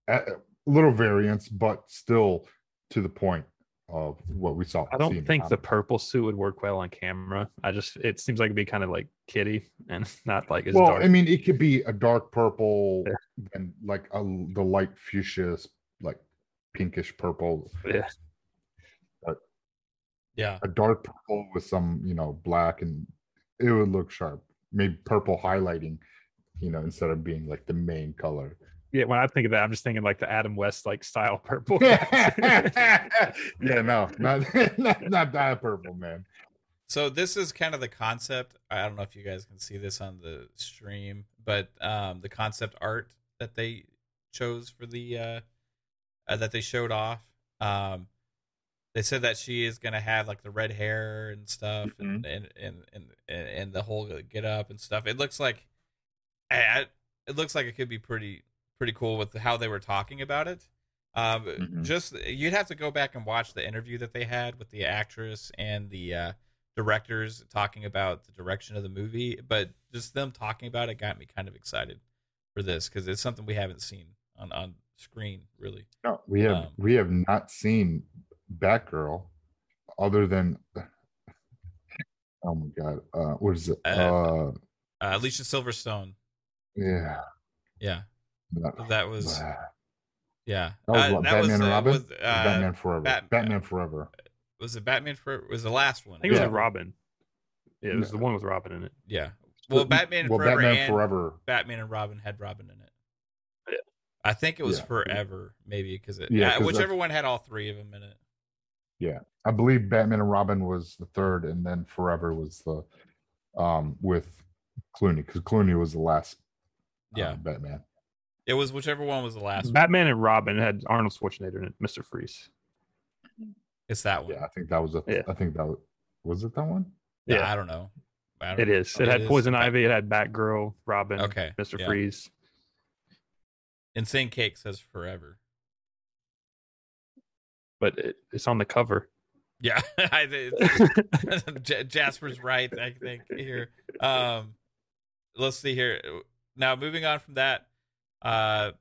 A little variance, but still to the point of what we saw. I don't think the purple suit would work well on camera. I just it seems like it'd be kind of like kitty and not like as well, dark. I mean, it could be a dark purple Yeah. and like a, the light fuchsia, like pinkish purple, yeah. yeah, a dark purple with some, you know, black, and it would look sharp. Maybe purple highlighting, you know, instead of being like the main color. Yeah, when I think of that, I'm just thinking like the Adam West like style purple. yeah, no, not not, not that purple, man. So this is kind of the concept. I don't know if you guys can see this on the stream, but um, the concept art that they chose for the uh, uh, that they showed off. Um, they said that she is gonna have like the red hair and stuff, and, and, and and and the whole get up and stuff. It looks like, I, I, it looks like it could be pretty pretty cool with how they were talking about it. Um, Mhm. Just you'd have to go back and watch the interview that they had with the actress and the uh, directors talking about the direction of the movie, but just them talking about it got me kind of excited for this because it's something we haven't seen on on screen really. No, we have Um, we have not seen Batgirl other than oh my god, uh what is it? Uh, Uh, Uh, Alicia Silverstone, yeah. yeah, That, that was uh, yeah. that was Uh, what, that Batman was, and uh, Robin? was, uh, Batman Forever. Bat- Batman Forever. was it Batman for was the last one? I think it was Yeah. Robin. Yeah, it was Yeah. the one with Robin in it. Yeah. Well, Batman well, Forever Batman and Forever. Batman and Robin had Robin in it. Yeah. I think it was Yeah. forever, maybe because it. Yeah, Yeah, 'cause whichever one had all three of them in it. Yeah, I believe Batman and Robin was the third, and then Forever was the um with Clooney because Clooney was the last. uh, Yeah, Batman. It was whichever one was the last. one. Batman and Robin had Arnold Schwarzenegger in it, Mr. Freeze. It's that one. Yeah, I think that was. A, Yeah. I think that was. Was it that one? Yeah, Yeah. I don't know. I don't It know. is. It had is? Poison Okay. Ivy. It had Batgirl, Robin, Okay, Mr. yeah. Freeze. Insane Cake says forever. But it, it's on the cover. Yeah, I think Jasper's right. I think here. Um, let's see here. Now, moving on from that, uh,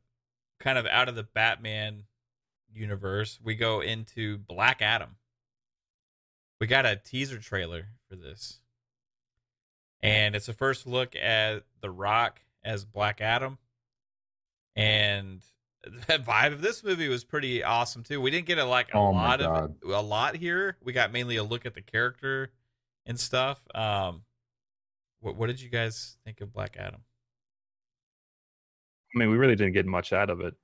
kind of out of the Batman universe, we go into Black Adam. We got a teaser trailer for this, and it's a first look at The Rock as Black Adam, and the vibe of this movie was pretty awesome too. We didn't get a like a Oh lot of a lot here. We got mainly a look at the character and stuff. Um, what what did you guys think of Black Adam? I mean, we really didn't get much out of it.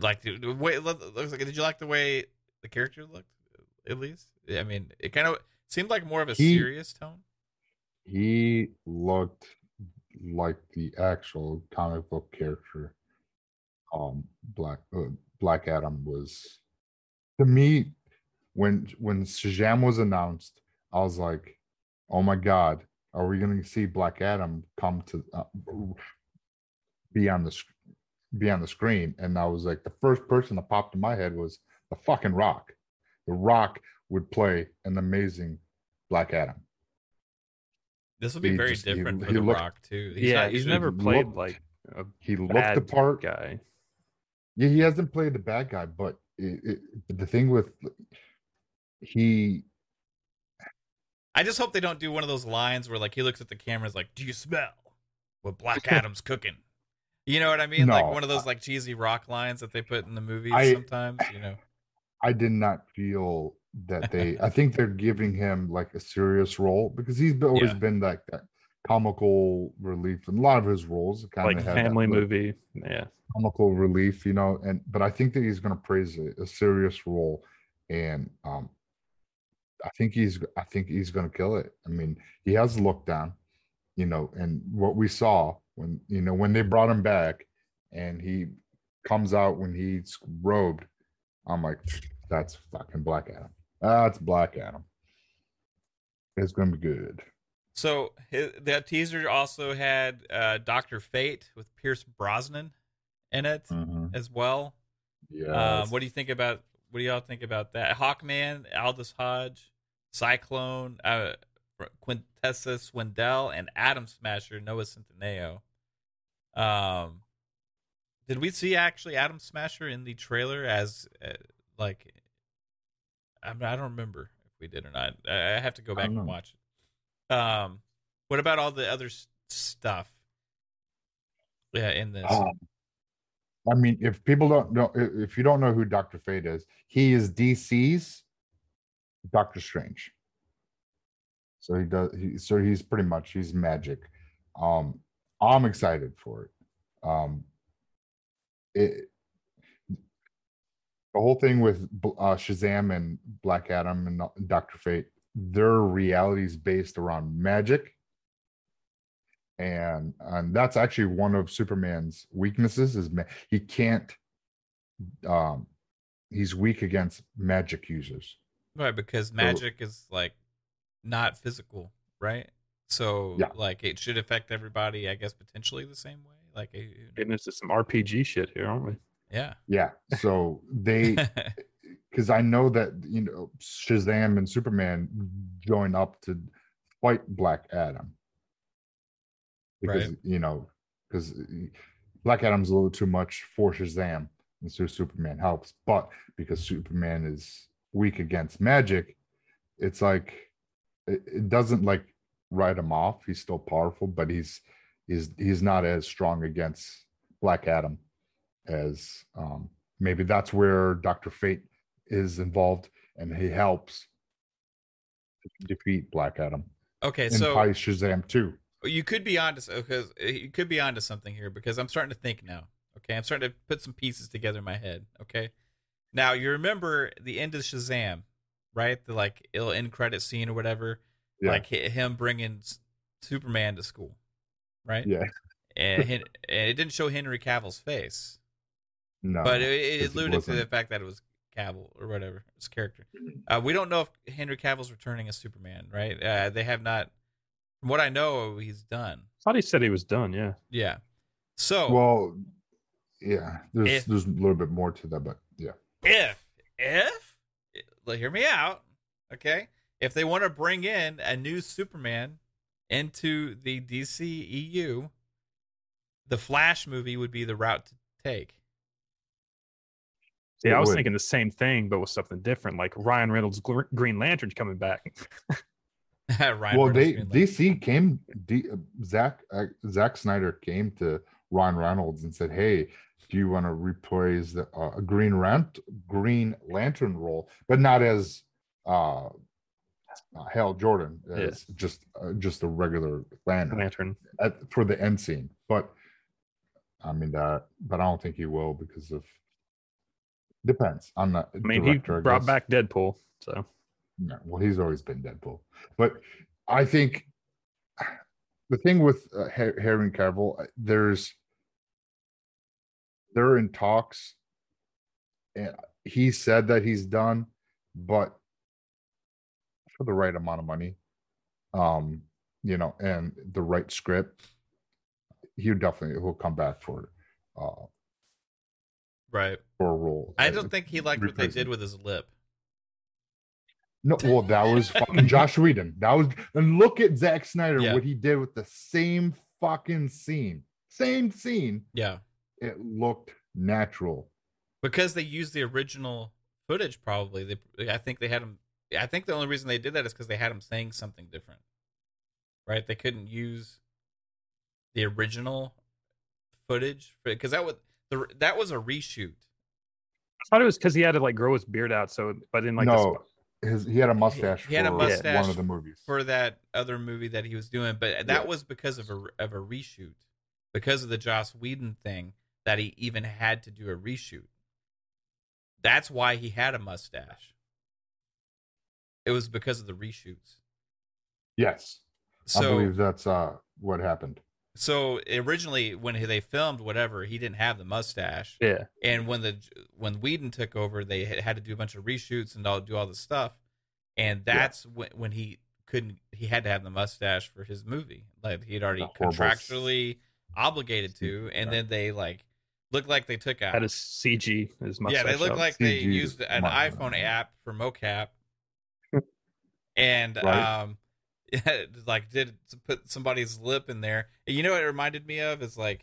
Like, the the way it look- looks like, did you like the way the character looked? At least, I mean, it kind of seemed like more of a He- serious tone. He looked like the actual comic book character. Um, Black uh, Black Adam was to me when when Shazam was announced. I was like, "Oh my god, are we going to see Black Adam come to uh, be on the be on the screen?" And I was like, the first person that popped in my head was the fucking Rock. The Rock would play an amazing Black Adam. This will be He very just- he- different for he The looked- Rock too. yeah, not he's usually- never played looked- like a He looked the part. guy. Yeah, he hasn't played the bad guy, but it, it, but the thing with he, I just hope they don't do one of those lines where like he looks at the camera and is like, "Do you smell what Black Adam's cooking?" You know what I mean? like one of those like cheesy rock lines that they put in the movies I- sometimes. You know? I did not feel that they. I think they're giving him like a serious role because he's always Yeah. been like that comical relief in a lot of his roles. Kind like of had family that movie. Yeah. comical relief, you know. And but I think that he's going to praise a, a serious role, and um, I think he's I think he's going to kill it. I mean, he has looked down, you know, and what we saw when you know when they brought him back, and he comes out when he's robed, I'm like, that's fucking Black Adam. That's Black Adam. It's going to be good. So his, that teaser also had uh, Doctor Fate with Pierce Brosnan in it Mhm. as well. Yeah. Um, what do you think about? What do y'all think about that? Hawkman, Aldis Hodge, Cyclone, uh, Quintessa Swindell, and Atom Smasher Noah Centineo. Um, did we see actually Atom Smasher in the trailer as uh, like? I, mean, I don't remember if we did or not. I I have to go back and watch it. Um, what about all the other s- stuff? Yeah, in this. Um, I mean, if people don't know, if you don't know who Doctor Fate is, he is DC's Doctor Strange. So he does. He, so he's pretty much he's magic. Um, I'm excited for it. Um, it the whole thing with uh, Shazam and Black Adam and Doctor Fate, their reality is based around magic and and that's actually one of superman's weaknesses is ma- he can't um he's weak against magic users Right, because magic is like not physical, right? So Yeah. like it should affect everybody, I guess potentially the same way. Like eh, Getting into some RPG shit here, aren't we? yeah. yeah so they because i know that you know shazam and superman join up to fight black adam because Right. you know because black adam's a little too much for shazam and so superman helps but because superman is weak against magic it's like it, it doesn't like write him off he's still powerful but he's he's he's not as strong against black adam as um maybe that's where dr fate is involved and he helps defeat black adam okay, and so probably shazam too you could be onto because you could be onto something here because I'm starting to think now. Okay, I'm starting to put some pieces together in my head. Okay, now you remember the end of Shazam, right? The like ill end credit scene or whatever, Yeah. like him bringing Superman to school, right? yeah And, and it didn't show Henry Cavill's face. no but it, it alluded to the fact that it was Cavill or whatever his character. Uh, we don't know if Henry Cavill's returning as Superman, right? Uh, they have not. From what I know, he's done. thought he said he was done. Yeah. Yeah. So well yeah there's If- there's a little bit more to that but yeah if if like, hear me out, okay? If they want to bring in a new Superman into the DCEU, the Flash movie would be the route to take. See, It I was would. thinking the same thing, but with something different, like Ryan Reynolds' Gr- Green Lantern's coming back. Ryan well Reynolds they dc came D, zack uh, zack snyder came to ron reynolds and said hey do you want to reprise the uh, a green rant green lantern role but not as uh, uh hal jordan Yeah. as just uh, just a regular lantern Lantern. at, for the end scene but i mean that but i don't think he will because of depends on the I mean, director, I he brought back Deadpool, so No, well, he's always been Deadpool, but I think the thing with uh, Har- Harry Cavill, uh, there's they're in talks, and he said that he's done, but for the right amount of money, um, you know, and the right script, he definitely will come back for uh right. for a role. I don't think he liked what they did with his lip. No, well, that was fucking Joss Whedon. That was, and look at Zack Snyder, Yeah. what he did with the same fucking scene, same scene. Yeah. It looked natural. because they used the original footage probably they i think they had him i think the only reason they did that is because they had him saying something different right they couldn't use the original footage because that was the that was a reshoot I thought it was because he had to like grow his beard out. So, but in like no, his he had a mustache. he had a for mustache one of the movies. for that other movie that he was doing, but that Yeah. was because of a of a reshoot, because of the Joss Whedon thing that he even had to do a reshoot. That's why he had a mustache. It was because of the reshoots. yes, I believe that's uh what happened. so originally when they filmed whatever, he didn't have the mustache. Yeah. and when the when Whedon took over, they had had to do a bunch of reshoots and all do all this stuff, and that's when when he couldn't he had to have the mustache for his movie, like he had already The horrible s- contractually obligated to, and Yeah. then they like looked like they took out. Had his CG, his mustache. yeah, they looked up. like they used an iPhone app for mocap, and Right. um, like did put somebody's lip in there. You know what it reminded me of is like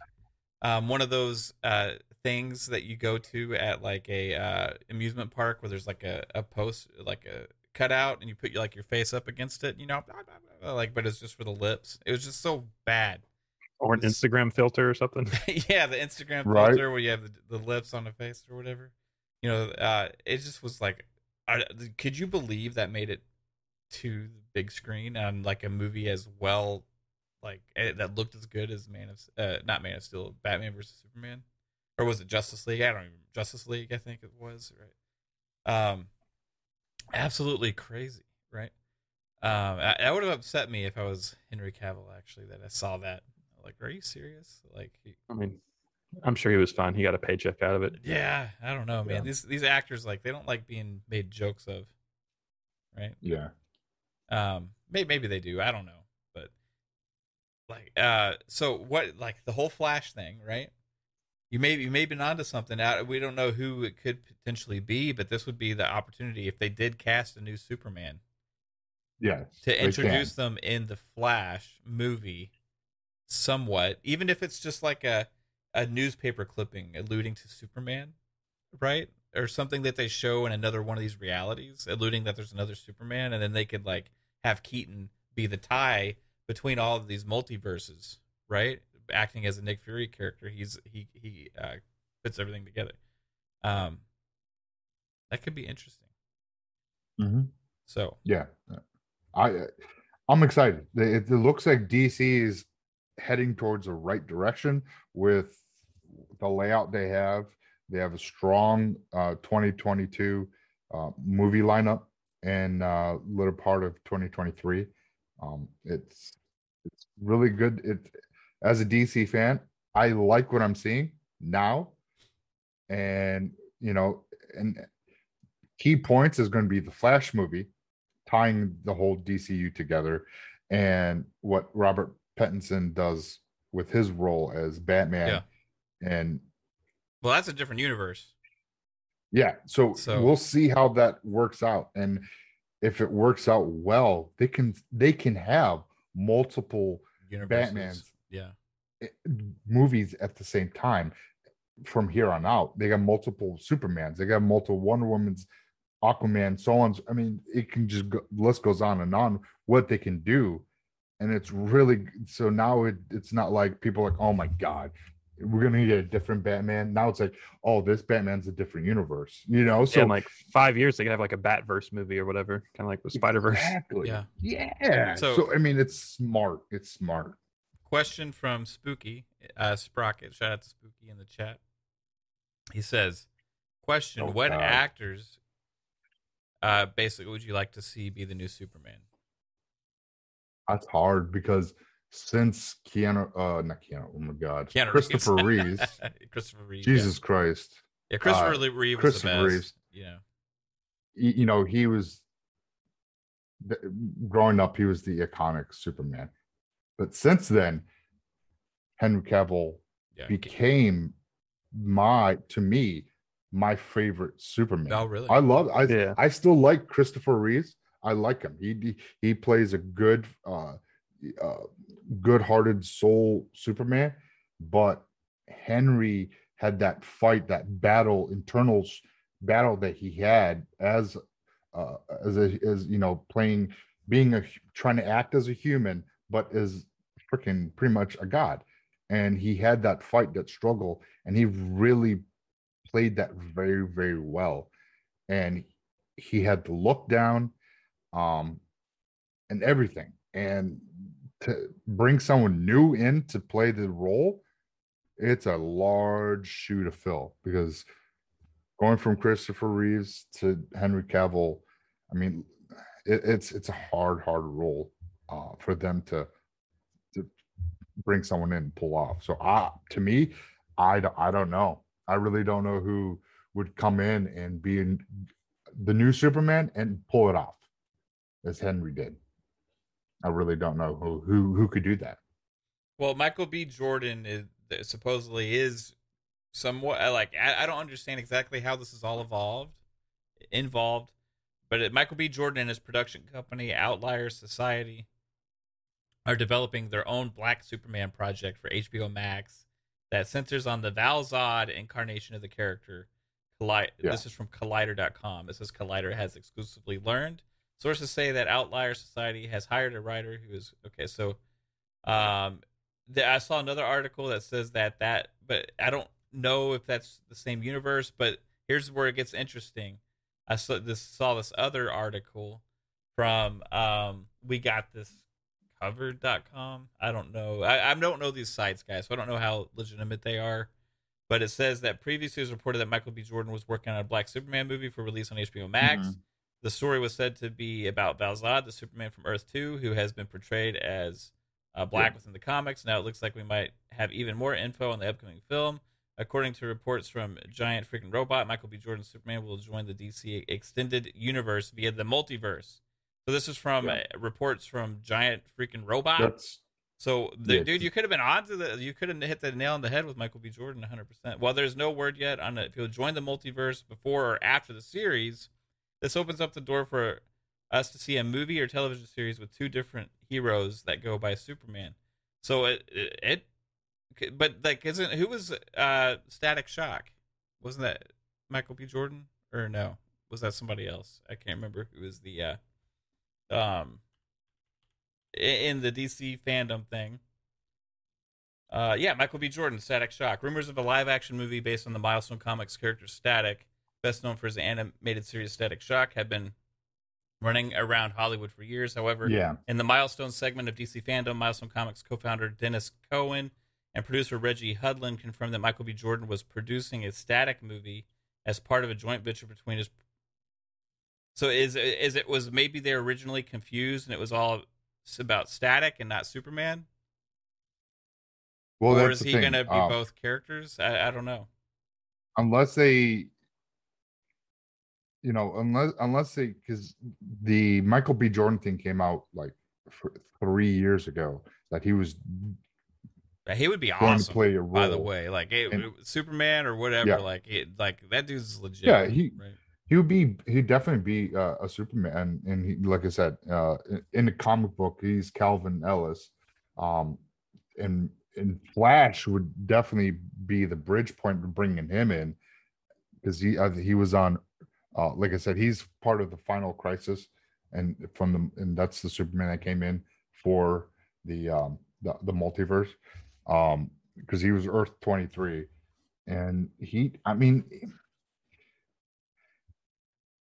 um one of those uh things that you go to at like a uh amusement park where there's like a, a post like a cutout and you put your like your face up against it, you know, blah, blah, blah, like but it's just for the lips. It was just so bad. or an it's- Instagram filter or something. yeah, the Instagram Right. filter where you have the, the lips on the face or whatever. You know, uh, it just was like, I, could you believe that made it to the big screen and like a movie as well, like eh, that looked as good as Man of, uh, not Man of Steel, Batman versus Superman, or was it Justice League? I don't even Justice League. I think it was right. Um, absolutely crazy, right? Um, I- that would have upset me if I was Henry Cavill. Actually, that I saw that. Like, are you serious? Like, he- I mean, I'm sure he was fine. He got a paycheck out of it. yeah, I don't know, man. Yeah. These these actors like they don't like being made jokes of, right? Yeah, Um, maybe maybe they do. I don't know, but like, uh, so what? Like the whole Flash thing, right? You may you may be onto something. We don't know who it could potentially be, but this would be the opportunity if they did cast a new Superman Yeah, to introduce can. them in the Flash movie, somewhat, even if it's just like a a newspaper clipping alluding to Superman, right? Or something that they show in another one of these realities, alluding that there's another Superman, and then they could like have Keaton be the tie between all of these multiverses, right? Acting as a Nick Fury character, he's he he uh, puts everything together. Um, that could be interesting. Mhm. So Yeah, I I'm excited. It, it looks like DC is heading towards the right direction with the layout they have. They have a strong uh, 2022 uh, movie lineup and uh, little part of 2023. Um, it's it's really good. It as a DC fan, I like what I'm seeing now, and you know, and key points is going to be the Flash movie tying the whole DCU together and what Robert Pattinson does with his role as Batman. And well, that's a different universe. Yeah, so, So- we'll see how that works out. And if it works out well, they can they can have multiple Universes. Batmans. Yeah. movies at the same time from here on out. They got multiple Supermans, they got multiple Wonder Woman's, Aquaman, so on. I mean, it can just go, list goes on and on what they can do, and it's really so now it, it's not like people are like, oh my god, we're gonna get a different Batman. Now it's like, oh, this Batman's a different universe, you know? So So in like five years, they could have like a Batverse movie or whatever, kind of like the Spider Verse. exactly, Yeah. yeah. So- So, I mean, it's smart. It's smart. Question from Spooky, uh, Sprocket. Shout out to Spooky in the chat. He says, "Question: Oh, What God. actors, uh, basically, would you like to see be the new Superman?" That's hard because since Keanu, uh, not Keanu, oh my God, Keanu Christopher Reeves. Reeves, Christopher Reeves. yeah. Jesus Christ, Yeah, Christopher uh, Lee Reeve was Christopher the best. Reeves. You know, you know, he was th- growing up, he was the iconic Superman, but since then, Henry Cavill yeah. became my, to me, my favorite Superman. Oh, really? I love I Yeah. I still like Christopher Reeves. I like him. He he, he plays a good uh uh good-hearted soul Superman, but Henry had that fight, that battle, internal battle that he had as uh as a as you know playing being a trying to act as a human but is freaking pretty much a god and he had that fight that struggle and he really played that very very well and he had the look down, um, and everything. And to bring someone new in to play the role, it's a large shoe to fill because going from Christopher Reeves to Henry Cavill, I mean, it, it's it's a hard, hard role uh, for them to to bring someone in and pull off. So, uh, to me, I I don't know. I really don't know who would come in and be in the new Superman and pull it off as Henry did. I really don't know who who who could do that. Well, Michael B. Jordan is supposedly is somewhat like I, I don't understand exactly how this is all evolved involved, but it, Michael B. Jordan and his production company Outlier Society are developing their own Black Superman project for HBO Max that centers on the Val-Zod incarnation of the character. Colli- Yeah. This is from Collider.com. It says Collider has exclusively learned. Sources say that Outlier Society has hired a writer who is okay. So, um, the, I saw another article that says that that, but I don't know if that's the same universe. But here's where it gets interesting. I saw this saw this other article from um we got this covered.com. I don't know. I, I don't know these sites, guys, so I don't know how legitimate they are. But it says that previously it was reported that Michael B. Jordan was working on a Black Superman movie for release on HBO Max. Mhm. The story was said to be about Val-Zod, the Superman from Earth 2, who has been portrayed as uh, black Yeah. within the comics. Now it looks like we might have even more info on the upcoming film. According to reports from Giant Freaking Robot, Michael B. Jordan's Superman will join the DC extended universe via the multiverse. So this is from Yeah. uh, reports from Giant Freaking Robot. That's So, the, Yeah, dude, you could have been on to the. You could have hit the nail on the head with Michael B. Jordan 100%. While there's no word yet on if he'll join the multiverse before or after the series, this opens up the door for us to see a movie or television series with two different heroes that go by Superman. So it it, it but like isn't who was uh Static Shock? Wasn't that Michael B. Jordan or no? Was that somebody else? I can't remember who was the uh um in the DC fandom thing. Uh, yeah, Michael B. Jordan, Static Shock. Rumors of a live action movie based on the Milestone Comics character Static, best known for his animated series Static Shock, had been running around Hollywood for years. However, yeah. in the Milestone segment of DC Fandom, Milestone Comics co founder Denys Cowan and producer Reggie Hudlin confirmed that Michael B. Jordan was producing a static movie as part of a joint venture between his. So is is it was maybe they originally confused and it was all about static and not Superman? Well, or is he going to be uh, both characters? I, I don't know. unless they you know unless unless they because the michael b jordan thing came out like three years ago that he was He would be awesome. play a role By the way, like it, And- Superman or whatever, Yeah. like it, like that dude's legit. Yeah, he- right? he would be he'd definitely be uh, a superman and he like i said uh in, the comic book he's calvin ellis um and and flash would definitely be the bridge point to bringing him in because he uh, he was on uh like i said he's part of the final crisis and from the and that's the superman that came in for the um the, the multiverse um because he was earth 23 and he i mean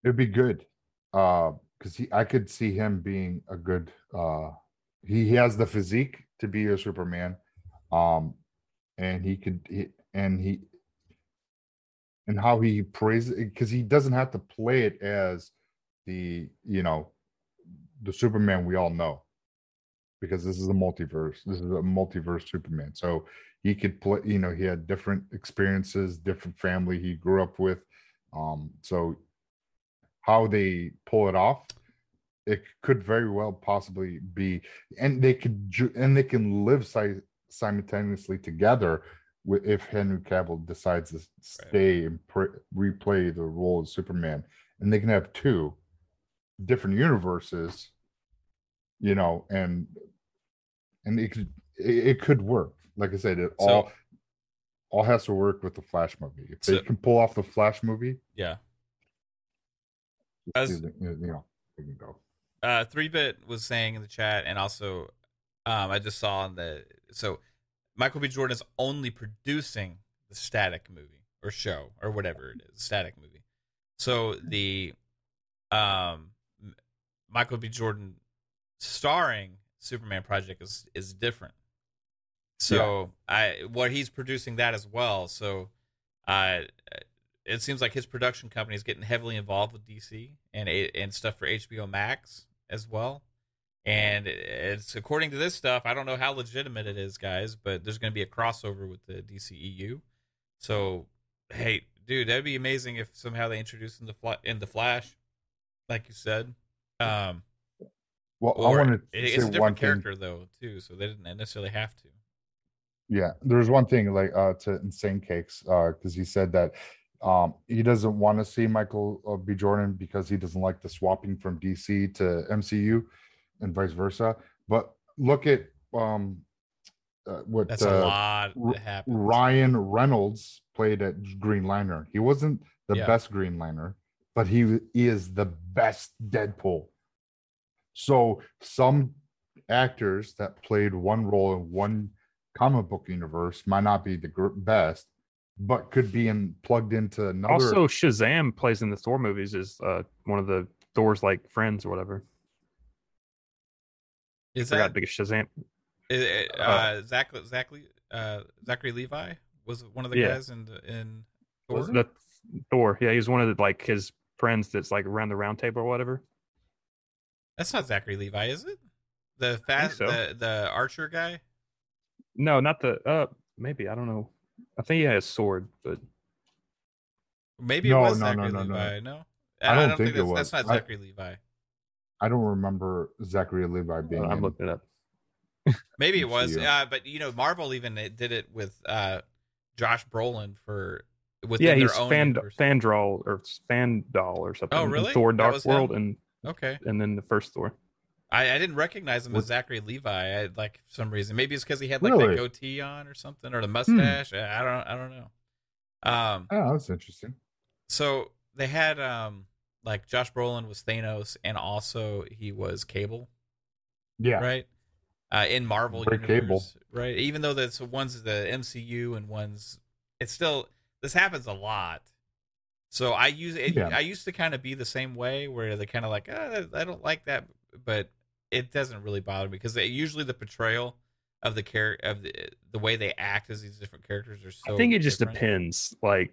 it'd be good uh because he i could see him being a good uh he, he has the physique to be a superman um and he could he, and he and how he prays because he doesn't have to play it as the you know the superman we all know. Because this is a multiverse this is a multiverse superman. So he could play you know he had different experiences different family he grew up with. Um so how they pull it off it could very well possibly be and they could and they can live si- simultaneously together if henry cavill decides to stay and pr- replay the role of superman and they can have two different universes you know and and it could it, it could work. Like i said it So- all all has to work with the flash movie. If they can pull off the flash movie Yeah. As- you know they can go. Uh three bit was saying in the chat and also um i just saw in the so michael b jordan is only producing the static movie or show or whatever it is static movie so the um, Michael B. Jordan starring Superman project is is different. So yeah. I what he's producing that as well. So uh it seems like his production company is getting heavily involved with DC and and stuff for HBO Max as well. And it's according to this stuff, I don't know how legitimate it is, guys, but there's going to be a crossover with the DCEU. So, hey, dude, that'd be amazing if somehow they introduced in the fl- in the Flash, like you said. Um, well, I wanted to it's a different character thing. though, too, so they didn't necessarily have to. Yeah, there's one thing like uh to Insane Cakes uh because he said that um, he doesn't want to see Michael uh, B. Jordan because he doesn't like the swapping from DC to MCU and vice versa. But look at um, uh, what that's uh, a lot that Ryan Reynolds played at Green Lantern. He wasn't the yeah. best Green Lantern, but he is the best Deadpool. So some actors that played one role in one comic book universe might not be the best, but could be in plugged into another. Also, Shazam plays in the Thor movies is uh, one of the Thor's like friends or whatever. Is I that biggest Shazam? Is, uh, uh, Zach, Zachary, uh, Zachary Levi was one of the yeah. guys in in Thor. The Thor, yeah, he's one of the like his friends that's like around the round table or whatever. That's not Zachary Levi, is it? The fast, so. the the archer guy. No, not the. Uh, maybe I don't know. I think he had a sword, but maybe no, it was no, Zachary no, no, Levi. No, no? I, don't, I don't think, think, it was. That's not Zachary I, Levi. I don't remember Zachary Levi being. I'm looking it up. maybe it was, uh, but you know, Marvel even did it with uh, Josh Brolin for yeah, he's fan Fandral or Fandal or something. Oh, really? Thor: Dark World him? and okay, and then the first Thor. I, I didn't recognize him what? as Zachary Levi. I, like for some reason, maybe it's because he had like really? that goatee on or something, or the hmm. mustache. Hmm. I don't, I don't know. Um, oh, that's interesting. So they had um, like Josh Brolin was Thanos, and also he was Cable. Yeah. Right. Uh, in Marvel Great universe, Cable. right? Even though that's one's the MCU and one's, it's still this happens a lot. So I use it. Yeah. I used to kind of be the same way, where they're kind of like, oh, I don't like that, but it doesn't really bother me because usually the portrayal of the care of the, the way they act as these different characters are so. I think it just depends. Like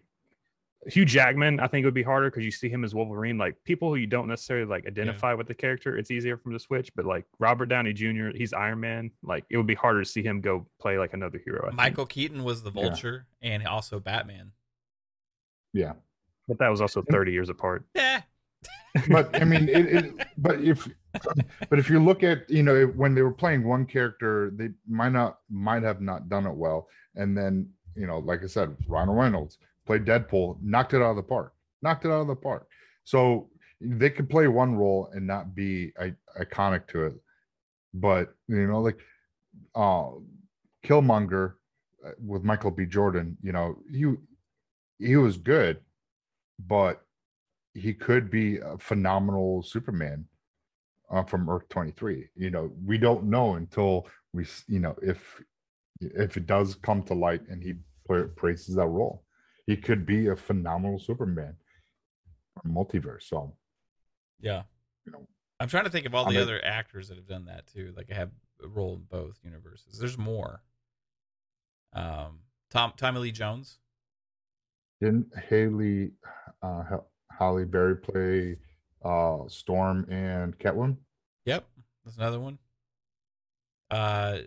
Hugh Jackman, I think it would be harder because you see him as Wolverine. Like people who you don't necessarily like identify yeah. with the character, it's easier from the switch. But like Robert Downey Jr., he's Iron Man. Like it would be harder to see him go play like another hero. I Michael think. Keaton was the Vulture yeah. and also Batman. Yeah, but that was also thirty years apart. Yeah, but I mean, it, it, but if but if you look at you know when they were playing one character, they might not might have not done it well, and then you know, like I said, Ronald Reynolds played Deadpool, knocked it out of the park, knocked it out of the park. So they could play one role and not be I- iconic to it, but you know, like uh, Killmonger uh, with Michael B. Jordan, you know, he he was good, but he could be a phenomenal Superman uh, from Earth 23. You know, we don't know until we, you know, if if it does come to light and he praises that role, he could be a phenomenal Superman multiverse. So, yeah, you know, I'm trying to think of all the other actors that have done that too. Like, I have a role in both universes. There's more. Um, Tom Tommy Lee Jones. Didn't Haley uh, Halle Berry play uh, Storm and Catwoman. Yep, that's another one. Uh,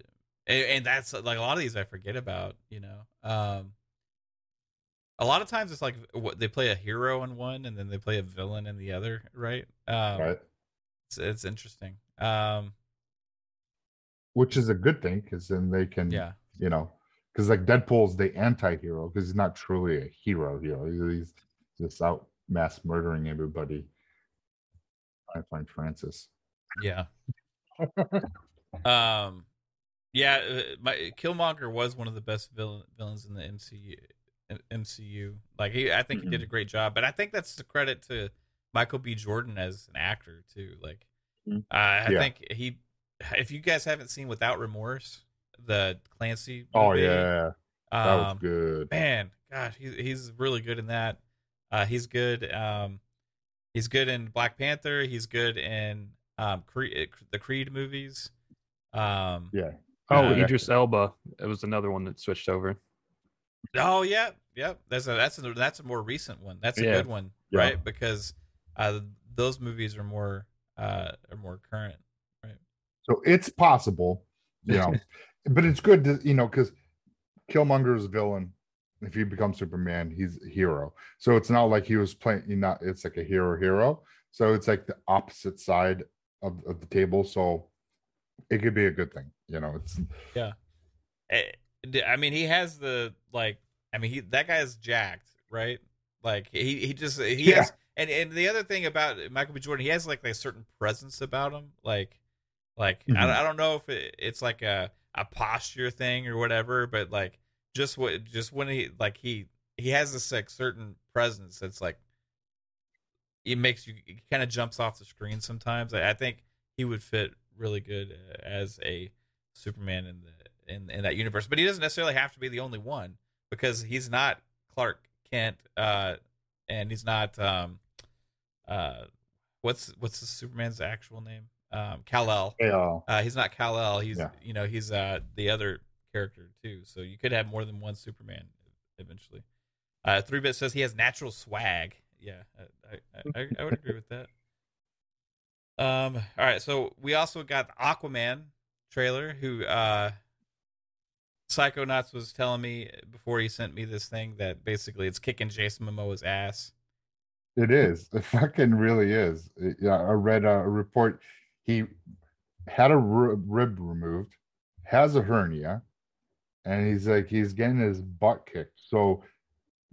and, and, that's like a lot of these I forget about. You know, um, a lot of times it's like what they play a hero in one and then they play a villain in the other, right? Um, right. It's, it's interesting. Um, which is a good thing because then they can, yeah, you know, because like Deadpool's the anti-hero because he's not truly a hero. You know, he's just out mass murdering everybody. I find Francis. Yeah. um, yeah. Uh, my Killmonger was one of the best villain, villains in the MCU. MCU, like he, I think mm-hmm. he did a great job, but I think that's the credit to Michael B. Jordan as an actor too. Like, mm-hmm. uh, I yeah. think he, if you guys haven't seen Without Remorse, the Clancy. Oh, movie, oh yeah, that um, was good. Man, gosh, he's he's really good in that. Uh, he's good. Um, He's good in Black Panther. He's good in um Creed, the Creed movies. Um, Yeah. Oh, Uh, Idris Elba. It was another one that switched over. Oh yeah, yep. That's a that's a that's a more recent one. That's a Yeah. good one, Yeah. right? Because uh, those movies are more uh are more current. right? So it's possible, you know, but it's good to, you know, because Killmonger's villain, if he becomes Superman, he's a hero. So it's not like he was playing, you not, it's like a hero hero. So it's like the opposite side of, of the table. So it could be a good thing, you know. It's Eh, d- I mean, he has the like. I mean, he that guy's jacked, right? Like he he just he Yeah. has. And and the other thing about Michael B. Jordan, he has like a certain presence about him. Like like Mhm. I, I don't know if it, it's like a a posture thing or whatever, but like just what just when he like he he has this like certain presence that's like it makes you it kind of jumps off the screen sometimes. I, I think he would fit really good uh, as a Superman in the in in that universe, but he doesn't necessarily have to be the only one because he's not Clark Kent, uh, and he's not um, uh, what's what's the Superman's actual name? Um, Kal El. Uh, he's not Kal El. He's Yeah. you know he's uh the other character too. So you could have more than one Superman eventually. Uh, Three Bit says he has natural swag. Yeah, I I, I, I would agree with that. Um. All right. So we also got the Aquaman trailer. Who uh, Psychonauts was telling me before he sent me this thing that basically it's kicking Jason Momoa's ass. it is. It fucking really is. It- yeah, I read uh, a report. He had a rib removed, has a hernia, and he's like he's getting his butt kicked. So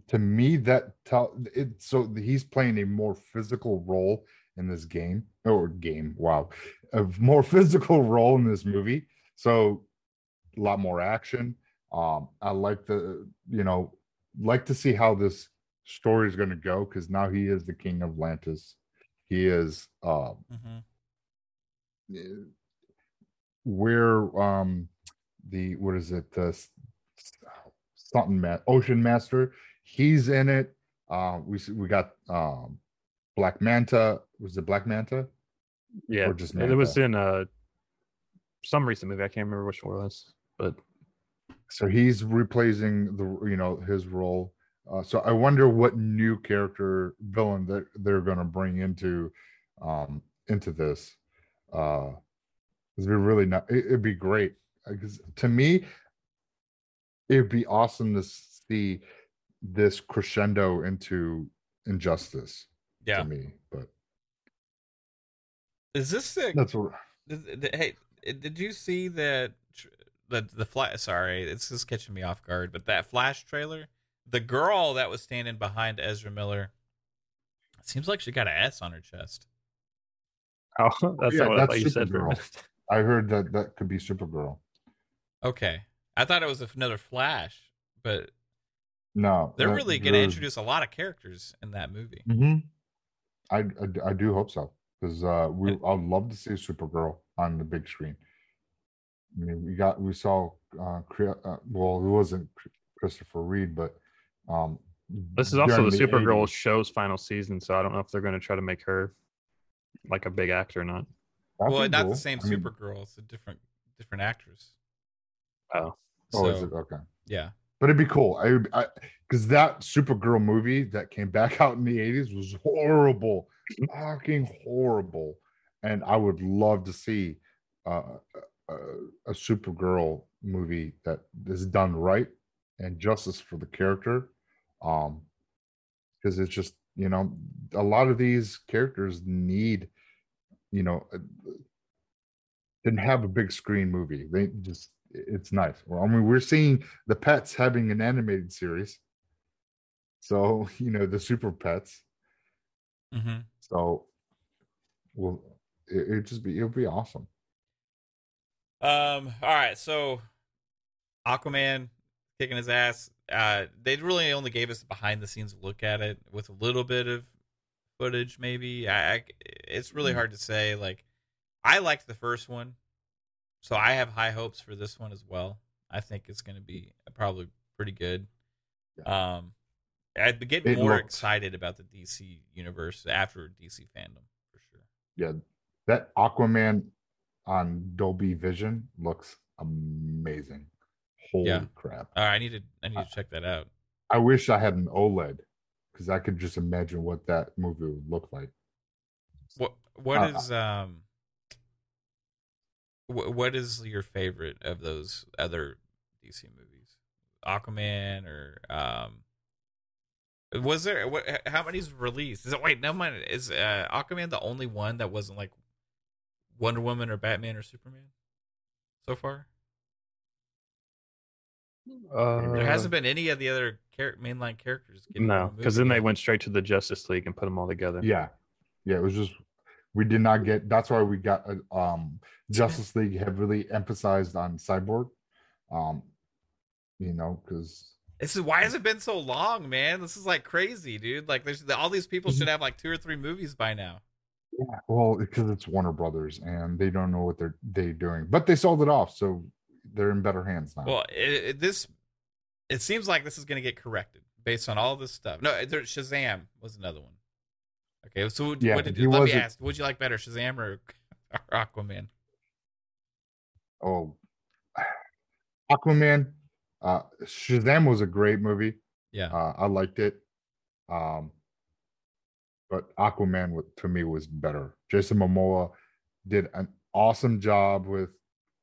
to me, that tell it. So he's playing a more physical role in this game or game. Wow, a more physical role in this movie. So a lot more action. Um, I like the you know like to see how this story is going to go because now he is the king of Atlantis. He is uh, Mm-hmm. eh, where um the what is it the something ma- ocean master he's in it uh we we got um black manta was it black manta Yeah, Or just it was in uh some recent movie. I can't remember which one it was, but so he's replacing the you know his role. Uh, so i wonder what new character villain that they're going to bring into um into this. Uh it'd be really not it, it'd be great. Because to me it'd be awesome to see this crescendo into injustice Yeah. to me but Is this the that's what Th- th- Hey, did you see that tr- the the flash? Sorry, it's just catching me off guard. But that Flash trailer, the girl that was standing behind Ezra Miller, seems like she got an S on her chest. oh, that's Yeah, not what I that's thought you said. For a Supergirl. minute. i heard that that could be supergirl Okay, I thought it was another Flash, but no they're that- really going to there's- introduce a lot of characters in that movie. hmm I, I I do hope so because uh, we I'd love to see Supergirl on the big screen. I mean, we got we saw uh, uh well, it wasn't Christopher Reeve, but um, This is also during the Supergirl 80s. show's final season, so I don't know if they're going to try to make her like a big actor or not. That'd well, not cool. the same I mean- Supergirl; it's a different different actress. Oh, Oh, is it okay? yeah, But it'd be cool. I because that Supergirl movie that came back out in the '80s was horrible, fucking horrible, and I would love to see uh, a, a Supergirl movie that is done right and justice for the character, um, because it's just you know a lot of these characters need, you know, uh, didn't have a big screen movie. They just it's nice. Well, I mean, we're seeing the pets having an animated series. So, you know, the super pets. hmm So well it, it'd just be it'll be awesome. Um. All right. So, Aquaman kicking his ass. Uh, they really only gave us a behind the scenes look at it with a little bit of footage. Maybe I. I it's really Mhm. hard to say. Like, I liked the first one, so I have high hopes for this one as well. I think it's going to be probably pretty good. Um, I'd get It more looked- excited about the DC universe after DC fandom for sure. Yeah, that Aquaman on Dolby Vision looks amazing. Holy Yeah. crap! I need to I need to check that out. I wish I had an OLED because I could just imagine what that movie would look like. What what uh, is um wh- what is your favorite of those other DC movies? Aquaman or um was there what how many's released? Is it wait, no mind is uh, Aquaman the only one that wasn't like Wonder Woman or Batman or Superman so far? Uh, There hasn't been any of the other char- mainline characters. no, because movie then they went straight to the Justice League and put them all together. Yeah, yeah. It was just we did not get. That's why we got uh, um Justice League heavily emphasized on Cyborg. Um, you know, because This is why has it been so long, man? This is like crazy, dude. Like, there's all these people Mhm. should have like two or three movies by now. Yeah, well, because it's Warner Brothers and they don't know what they're they doing, but they sold it off, so they're in better hands now. Well, it, it, this it seems like this is going to get corrected based on all this stuff. No, there, Shazam was another one. Okay, so what, Yeah, what did you, let me ask? Would you like better, Shazam or, or Aquaman? oh, Aquaman, uh, Shazam was a great movie. Yeah, Uh, I liked it. Um, but Aquaman to me was better. Jason Momoa did an awesome job with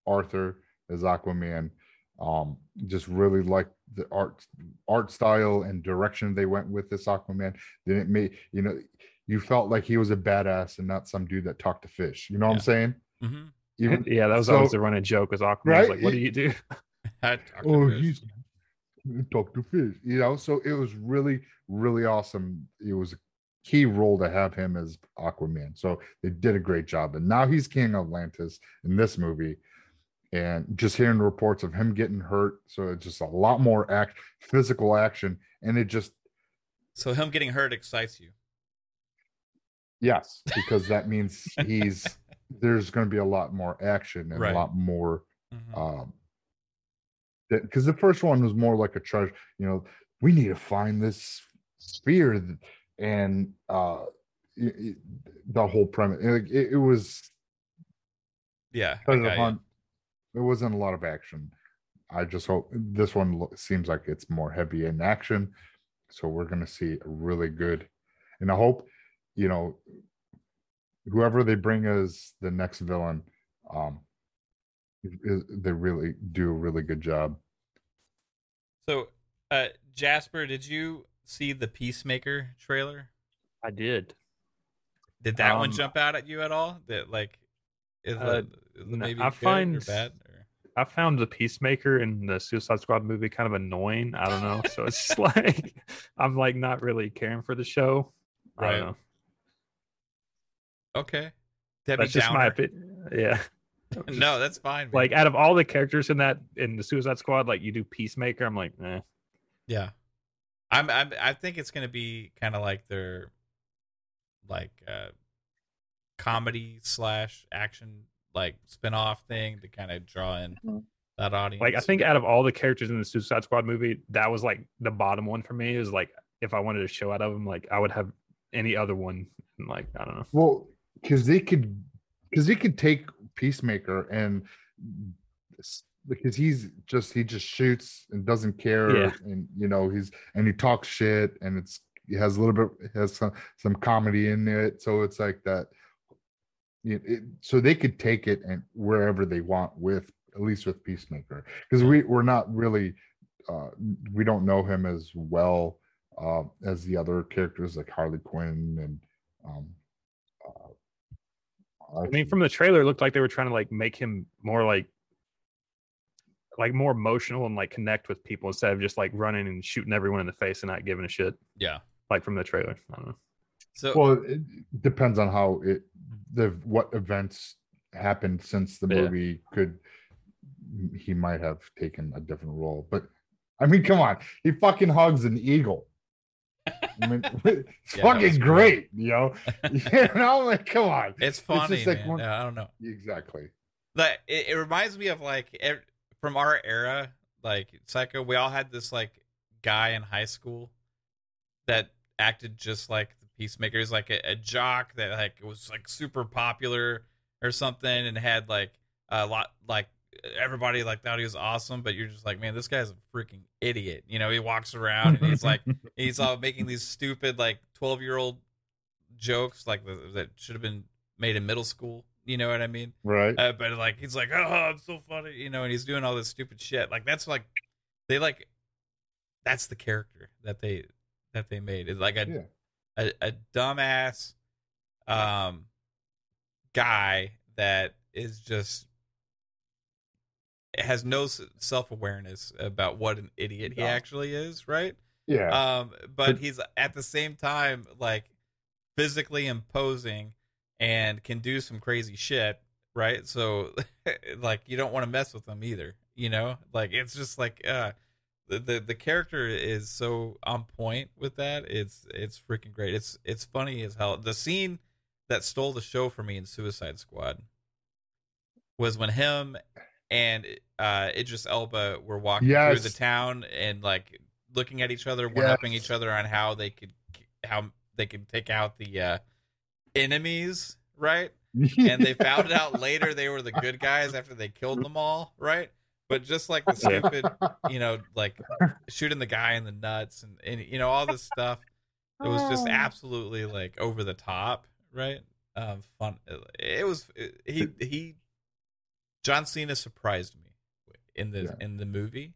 Arthur as Aquaman. Um, just really liked the art art style and direction they went with this Aquaman. Then it made you know you felt like he was a badass and not some dude that talked to fish. You know what I'm saying? mm-hmm. Even yeah, that was always so- the running joke with Aquaman. Right? Like, what do you do? oh, he's talk to fish, you know. So it was really, really awesome. It was a key role to have him as Aquaman. So they did a great job. And now he's King of Atlantis in this movie. And just hearing the reports of him getting hurt, so it's just a lot more act, physical action, and it just so him getting hurt excites you. yes, because that means he's there's going to be a lot more action and Right. a lot more Mhm. um because the first one was more like a treasure you know we need to find this sphere and uh y- y- the whole premise it, it, it was yeah, I treasure got you. there wasn't a lot of action. I just hope this one seems like it's more heavy in action. So we're going to see a really good and i hope you know whoever they bring as the next villain um they really do a really good job. So, uh, Jasper, did you see the Peacemaker trailer? I did. Did that one Um, jump out at you at all? That like, is Uh, the, is maybe I good or bad? Or? I found the Peacemaker in the Suicide Squad movie kind of annoying. I don't know. So it's just like I'm like not really caring for the show. I Right. don't know. Okay, Debbie That's just my opinion. Yeah. no, that's fine. man. Like out of all the characters in that in the Suicide Squad, like you do Peacemaker, I'm like, eh. Yeah, I'm. I'm. I think it's gonna be kind of like their, like, uh, comedy slash action like spin-off thing to kind of draw in that audience. Like I think out of all the characters in the Suicide Squad movie, that was like the bottom one for me. Is like if I wanted to show out of them, like I would have any other one. Like I don't know. well because they could because they could take peacemaker and s- because he's just he just shoots and doesn't care Yeah. and you know he's and he talks shit and it's he has a little bit has some some comedy in it so it's like that you it, so they could take it and wherever they want with at least with peacemaker because we we're not really uh we don't know him as well uh as the other characters like harley quinn and um uh, I mean, from the trailer, it looked like they were trying to like make him more like like more emotional and like connect with people instead of just like running and shooting everyone in the face and not giving a shit. yeah. Like from the trailer. I don't know. So well it depends on how it the what events happened since the Yeah. movie could he might have taken a different role but i mean come on he fucking hugs an eagle I mean, it's Yeah, fucking great. great, you know. you know, like come on. it's funny, just like man. one- Yeah, I don't know. Exactly. Like it, it reminds me of like ev- from our era, like Psycho. We all had this like guy in high school that acted just like the Peacemaker. He's like a, a jock that like was like super popular or something, and had like a lot like everybody like thought he was awesome, but you're just like, man, this guy's a freaking idiot. You know, he walks around and he's like, he's all making these stupid like twelve year old jokes like that should have been made in middle school. You know what I mean? Right. Uh, but like he's like, oh, I'm so funny, you know, and he's doing all this stupid shit. Like that's like they like that's the character that they that they made. It's like a yeah. a, a dumbass um guy that is just has no self awareness about what an idiot he actually is, right? Yeah. Um, but he's at the same time like physically imposing and can do some crazy shit, right? So like you don't want to mess with them either, you know? Like it's just like uh the, the the character is so on point with that. It's it's freaking great. It's it's funny as hell. The scene that stole the show for me in Suicide Squad was when him and uh Idris Elba were walking Yes. through the town and like looking at each other, one upping Yes. each other on how they could how they could take out the uh enemies, right? And they found out later they were the good guys after they killed them all, right? But just like the stupid, you know, like shooting the guy in the nuts and, and you know all this stuff, it was just absolutely like over the top, right? Um, fun. It was he he. John Cena surprised me in the Yeah. in the movie.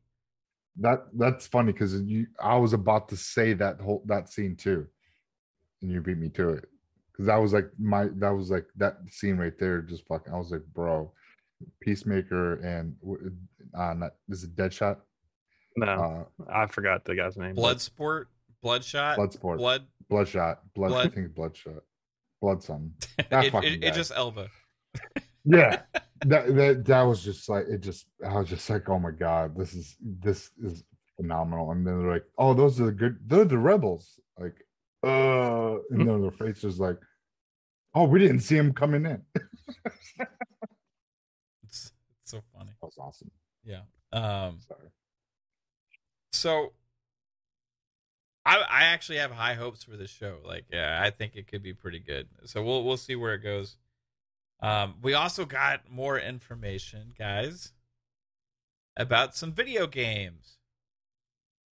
that that's funny because you I was about to say that whole that scene too, and you beat me to it because that was like my that was like that scene right there. Just fucking, I was like, bro, Peacemaker and w- uh, not, is it Deadshot? No, Uh, I forgot the guy's name. but- Bloodsport, Bloodshot, Bloodsport, Blood. Bloodshot, Blood. blood. I Blood- think it's Bloodshot, Blood something. That It, fucking it, guy. it just Elba. yeah that, that that was just like it just i was just like oh my god this is this is phenomenal and then they're like oh those are the good they're the rebels like uh and then their face is like oh we didn't see him coming in It's, it's so funny. was awesome Yeah. Um. sorry So, I I actually have high hopes for this show. Like, yeah, I think it could be pretty good. So we'll we'll see where it goes. Um, we also got more information, guys, about some video games.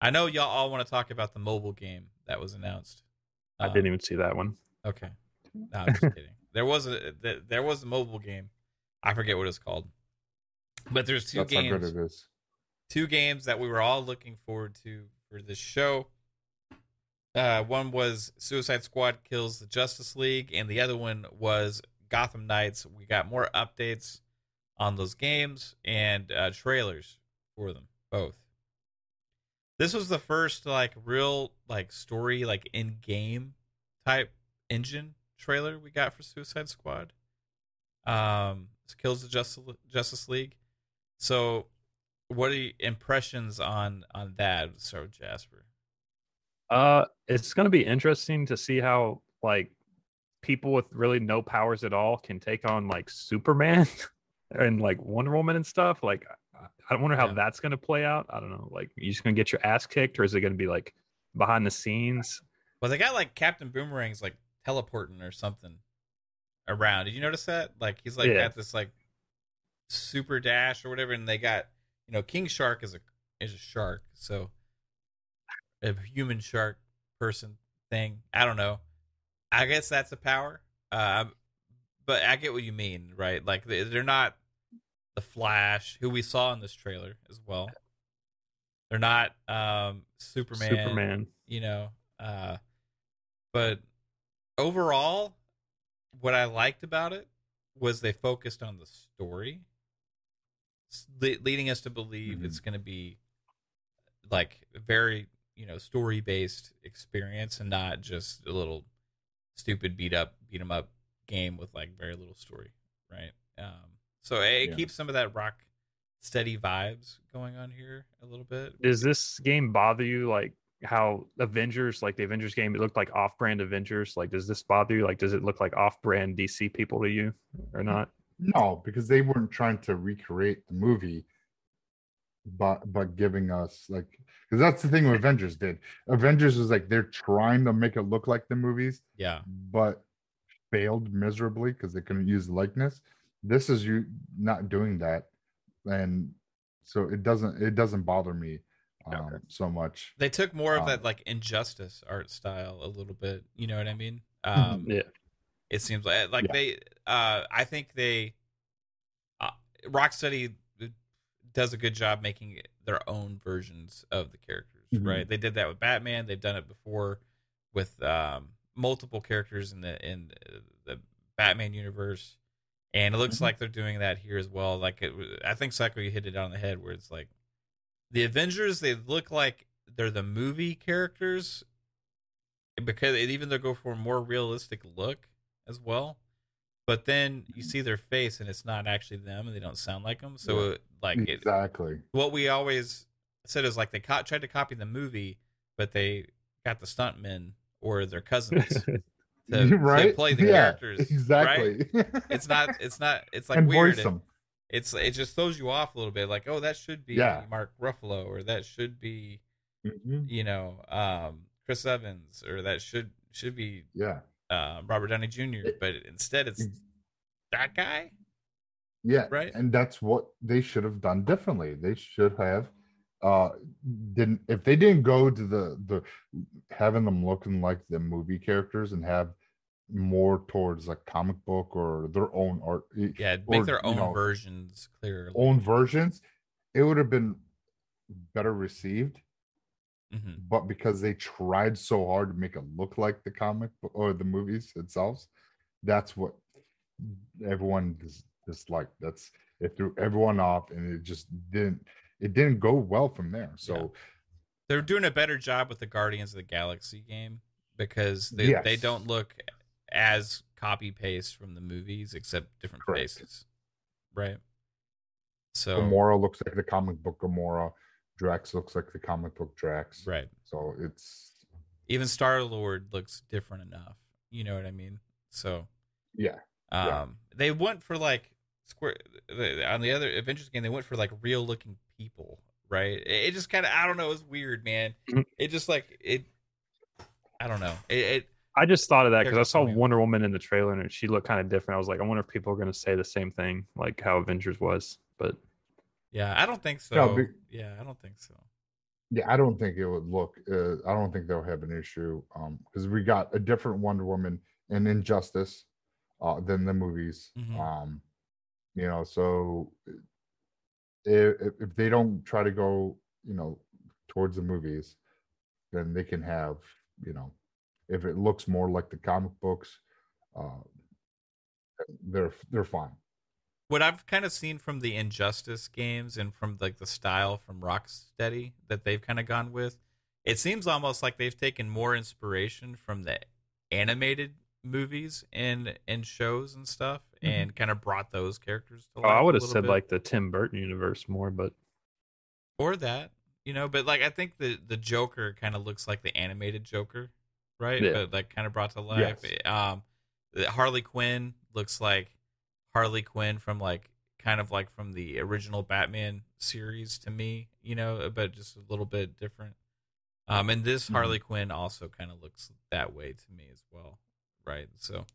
I know y'all all want to talk about the mobile game that was announced. I Um, didn't even see that one. Okay. No, I'm just kidding. There was a th- there was a mobile game. I forget what it's called. But there's two that's how good games it is two games that we were all looking forward to for this show. Uh, one was Suicide Squad kills the Justice League, and the other one was Gotham Knights. We got more updates on those games and uh, trailers for them both. This was the first like real like story like in game type engine trailer we got for Suicide Squad. Um, kills the Justice Justice League. So what are your impressions on on that so jasper Uh, it's gonna be interesting to see how like people with really no powers at all can take on like Superman and like Wonder Woman and stuff. Like, I- wonder how Yeah. that's gonna play out. I don't know. Like, you just gonna get your ass kicked, or is it gonna be like behind the scenes? well they got like captain boomerang's like teleporting or something around did you notice that like he's like Yeah. got this like super dash or whatever and they got you know king shark is a is a shark so a human shark person thing i don't know i guess that's a power uh but i get what you mean right like they're not the flash who we saw in this trailer as well they're not um superman Superman. you know uh but overall what i liked about it was they focused on the story le- leading us to believe Mhm. it's going to be like very you know story based experience and not just a little stupid beat up beat 'em up game with like very little story right um so it Yeah. keeps some of that rock steady vibes going on here a little bit Does this game bother you? Like how Avengers, like the Avengers game, it looked like off-brand Avengers. Like, does this bother you? Like, does it look like off-brand DC people to you, or not? no because they weren't trying to recreate the movie but but giving us like because that's the thing Avengers did. Avengers was like they're trying to make it look like the movies, Yeah. but failed miserably because they couldn't use likeness. This is you not doing that, and so it doesn't it doesn't bother me um, Okay. so much. They took more of Um, that like injustice art style a little bit. You know what I mean? Mhm. Um, Yeah. It seems like like Yeah. they. Uh, I think they. Uh, Rocksteady does a good job making their own versions of the characters. Mhm. Right? They did that with Batman. They've done it before with um, multiple characters in the in the Batman universe, and it looks Mhm. like they're doing that here as well. Like it, I think Psycho, you hit it on the head where it's like the Avengers. They look like they're the movie characters because it, even they go for a more realistic look as well. But then you see their face and it's not actually them, and they don't sound like them. So Yeah. like it, exactly. what we always said is like they co- tried to copy the movie, but they got the stuntmen or their cousins to, to right? play the Yeah, characters. Right? Exactly. It's not. It's not. It's like and weird. voice them. It's it just throws you off a little bit. Like, oh, that should be Yeah. Mark Ruffalo, or that should be Mhm. you know um, Chris Evans, or that should should be Yeah. uh, Robert Downey Jr. It- but instead, it's Ex- that guy. Yeah. Right. And that's what they should have done differently. They should have uh didn't if they didn't go to the the having them looking like the movie characters and have more towards like comic book or their own art Yeah, make or, their you own know, versions clearly. own versions it would have been better received hmm but because they tried so hard to make it look like the comic book or the movies itself that's what everyone dis- disliked. That's it threw everyone off and it just didn't it didn't go well from there. So They're doing a better job with the Guardians of the Galaxy game because they they don't look as copy paste from the movies, except different Correct. faces, right? So Gamora looks like the comic book Gamora Drax looks like the comic book Drax right, so it's even Star Lord looks different enough. You know what I mean? So yeah um, Yeah. they went for like square on the other Avengers game. They went for like real looking people, right? It, just kind of I don't know. It's weird, man. Mhm. It just like it. I don't know. It, it I just thought of that because I saw cameo. Wonder Woman in the trailer and she looked kind of different. I was like, I wonder if people are going to say the same thing, like how Avengers was. But Yeah, I don't think so. No, but- yeah, I don't think so. Yeah, I don't think it would look. Uh, I don't think they'll have an issue um because we got a different Wonder Woman in Injustice uh than the movies. Mhm. Um, you know, so if if they don't try to go, you know, towards the movies, then they can have, you know, if it looks more like the comic books, uh, they're they're fine. What I've kind of seen from the Injustice games and from like the style from Rocksteady that they've kind of gone with, it seems almost like they've taken more inspiration from the animated movies and and shows and stuff, Mhm. and kind of brought those characters to oh, life. I a would have said bit. like the Tim Burton universe more, but or that, you know. But like, I think the the Joker kind of looks like the animated Joker, right? Yeah. But like, kind of brought to life. Yes. Um, Harley Quinn looks like Harley Quinn from like kind of like from the original Batman series to me, you know, but just a little bit different. Um, and this Mhm. Harley Quinn also kind of looks that way to me as well, right? So,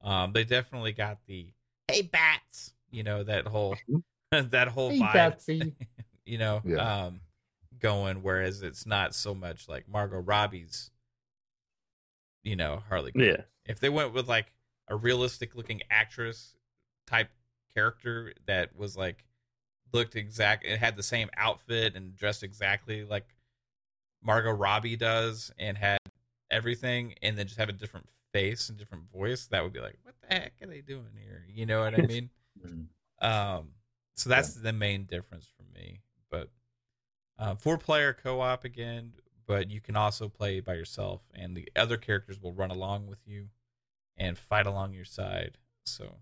um, they definitely got the hey bats, you know, that whole that whole Hey, vibe you know, Yeah. um, going. Whereas it's not so much like Margot Robbie's, you know, Harley. Quinn. yeah, If they went with like a realistic looking actress type character that was like looked exact, it had the same outfit and dressed exactly like Margot Robbie does, and had everything, and then just have a different face and different voice, that would be like, what the heck are they doing here? You know what I mean? Mhm. Um, so that's the main difference for me. But uh, four player co op again, but you can also play by yourself, and the other characters will run along with you and fight along your side. So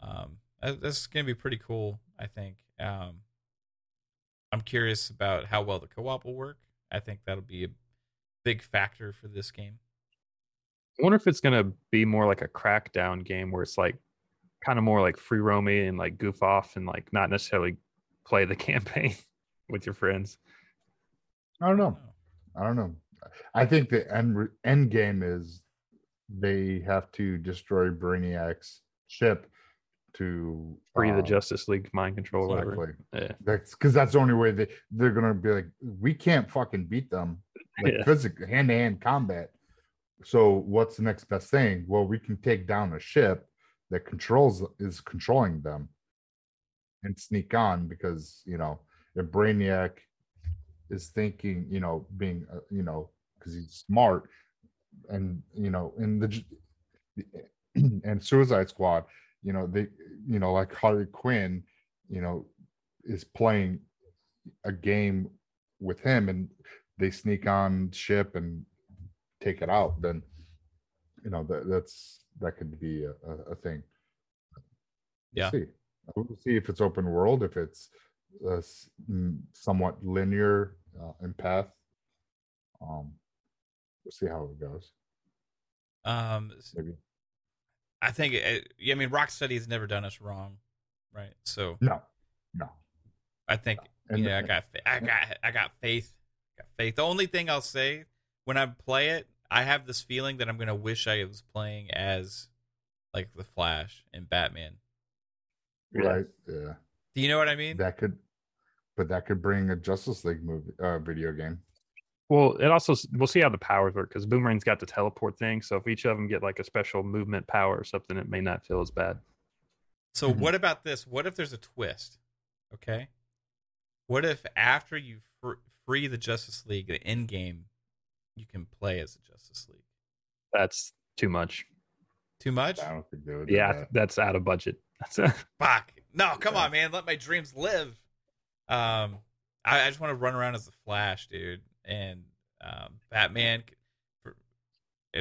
um, that- that's going to be pretty cool, I think. Um, I'm curious about how well the co op will work. I think that'll be a big factor for this game. I wonder if it's gonna be more like a Crackdown game where it's like kind of more like free roaming and like goof off and like not necessarily play the campaign with your friends. I don't know. I don't know. I think the end end game is they have to destroy Brainiac's ship to Free the uh, Justice League mind control, or whatever. exactly. Yeah. That's because that's the only way they they're gonna be like we can't fucking beat them like Yeah. physical hand to hand combat. So what's the next best thing? Well, we can take down a ship that controls is controlling them and sneak on because you know if Brainiac is thinking, you know, being uh, you know because he's smart and you know in the and Suicide Squad, you know they you know like Harley Quinn, you know, is playing a game with him and they sneak on ship and take it out, then you know that that's that could be a, a, thing. We'll Yeah. See. We'll see if it's open world, if it's uh, mm, somewhat linear uh, in path. Um, we'll see how it goes. Um, Maybe I think. It, yeah, I mean, Rocksteady has never done us wrong, right? So no, no. I think And yeah, I got fa- I got I got faith. Got faith. The only thing I'll say when I play it, I have this feeling that I'm gonna wish I was playing as like the Flash and Batman. Right, yeah, Do you know what I mean? that could, but that could bring a Justice League movie, uh, video game. Well, it also we'll see how the powers work because Boomerang's got the teleport thing. So if each of them get like a special movement power or something, it may not feel as bad. So Mhm. what about this? What if there's a twist? Okay. What if after you fr- free the Justice League, the end game, you can play as a Justice League? That's too much. Too much? I don't think they would. Yeah, that. that's out of budget. That's a, Fuck. No, come Yeah. on, man. Let my dreams live. Um, I, I just want to run around as the Flash, dude, and um, Batman for,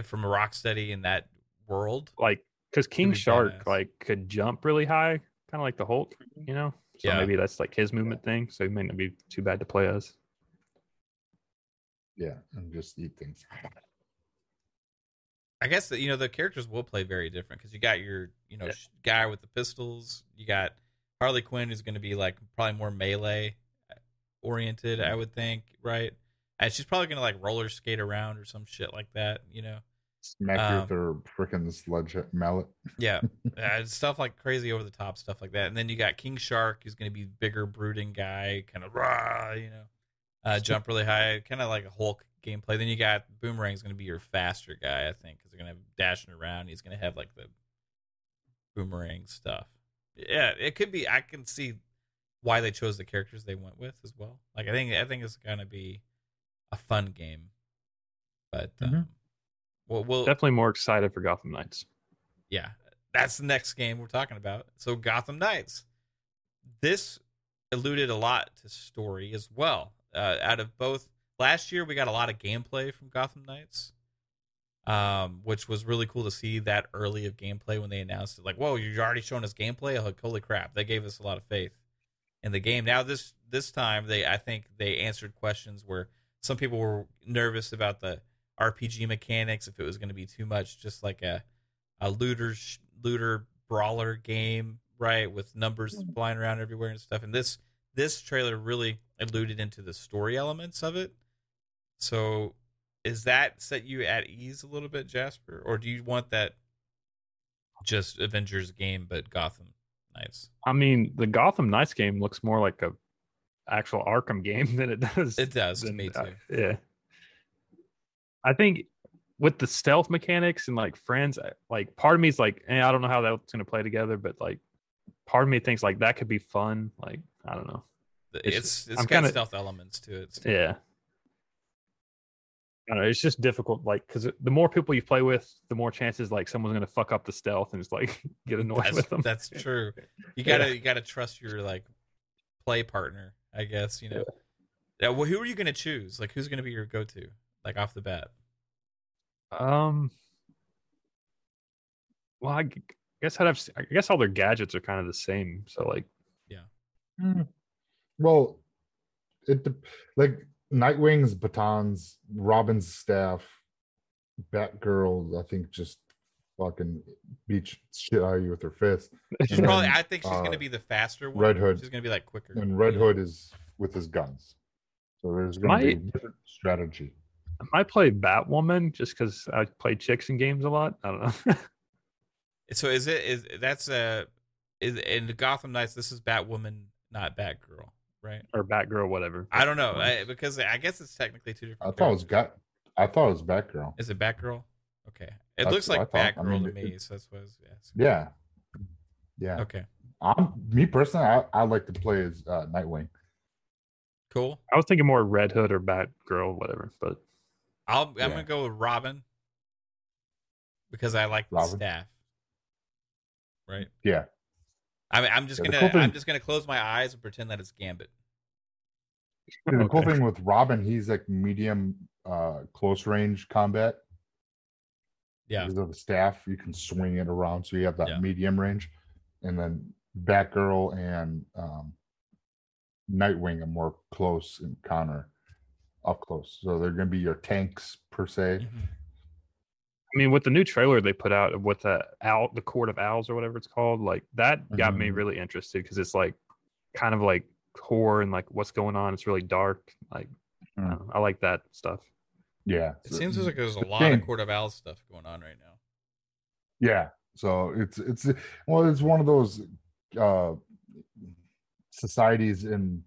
from a Rocksteady in that world. like because King be Shark badass. like could jump really high, kind of like the Hulk, you know. So Yeah. maybe that's like his movement thing. So he may not be too bad to play as. yeah, and just eat things. I guess that you know the characters will play very different because you got your you know sh- guy with the pistols. You got Harley Quinn is going to be like probably more melee uh, oriented, I would think, right? And she's probably going to like roller skate around or some shit like that, you know. Smack you Um, with their freaking sledge mallet. Yeah, uh, stuff like crazy over the top stuff like that. And then you got King Shark, who's going to be bigger, brooding guy, kind of rah, you know, uh, jump really high, kind of like a Hulk gameplay. Then you got Boomerang's going to be your faster guy, I think, because they're going to have dashing around. He's going to have like the boomerang stuff. Yeah, it could be. I can see why they chose the characters they went with as well. Like I think I think it's going to be a fun game, but um, Mhm. we'll, we'll Definitely more excited for Gotham Knights. yeah, that's the next game we're talking about. So Gotham Knights. This alluded a lot to story as well. Uh, out of both last year, we got a lot of gameplay from Gotham Knights, um, which was really cool to see that early of gameplay when they announced it. Like, whoa, you're already showing us gameplay! Like, holy crap, That gave us a lot of faith in the game. Now this this time, they I think they answered questions where some people were nervous about the RPG mechanics if it was going to be too much, just like a a looter looter brawler game, right, with numbers flying around everywhere and stuff. And this this trailer really alluded into the story elements of it. So, is that set you at ease a little bit, Jasper, or do you want that just Avengers game but Gotham Knights? I mean, the Gotham Knights game looks more like a actual Arkham game than it does. It does to than- me uh, too. yeah. I think with the stealth mechanics and like friends, like part of me is like, eh, I don't know how that's gonna play together, but like part of me thinks like that could be fun. Like I don't know. It's it's- it's I'm got kinda- stealth elements to it. Yeah. I don't know. It's just difficult, like, because the more people you play with, the more chances like someone's gonna fuck up the stealth and just like get annoyed That's, with them. that's true. You gotta you gotta trust your like play partner, I guess. You know. Yeah. Well, who are you gonna choose? Like, who's gonna be your go to? Like off the bat. Um. Well, I guess I'd have. s- I guess all their gadgets are kind of the same. So like, Mm. Well, it like Nightwing's batons, Robin's staff, Batgirl. I think just fucking beat shit out of you with her fist. She's And probably. then, I think she's uh, gonna be the faster one. Red Hood. She's gonna be like quicker. And Red Hood is with his guns. So there's going to be Might- different strategy. I play Batwoman just because I play chicks in games a lot. I don't know. So is it is that's uh is in the Gotham Knights? This is Batwoman, not Batgirl, right? or Batgirl, whatever. I don't know I, because I guess it's technically two different. I thought it was got. I thought it was Batgirl. Is it Batgirl? Okay, it That's looks like I thought. I Batgirl mean, to it- me. So that's what I was asking. Yeah. Yeah. Okay, I'm me personally. I, I like to play as uh, Nightwing. cool. I was thinking more Red Hood or Batgirl, whatever. But I'll I'm Yeah. gonna go with Robin because I like the staff. Right. Yeah. I mean, I'm just Yeah, gonna cool I'm just gonna close my eyes and pretend that it's Gambit. See, the cool thing with Robin, he's like medium, uh, close range combat. Yeah. Because of the staff, you can swing it around, so you have that Yeah. medium range, and then Batgirl and um, Nightwing are more close encounter, up close. So they're going to be your tanks per se. Mhm. I mean, with the new trailer they put out of with the owl, the Court of Owls or whatever it's called, like that got me Mhm. really interested because it's like kind of like horror and like what's going on. It's really dark. Like I, Mm. don't I like that stuff. Yeah, It so- seems like there's a lot game- of Court of Owls stuff going on right now. Yeah. So it's it's well, it's one of those uh societies in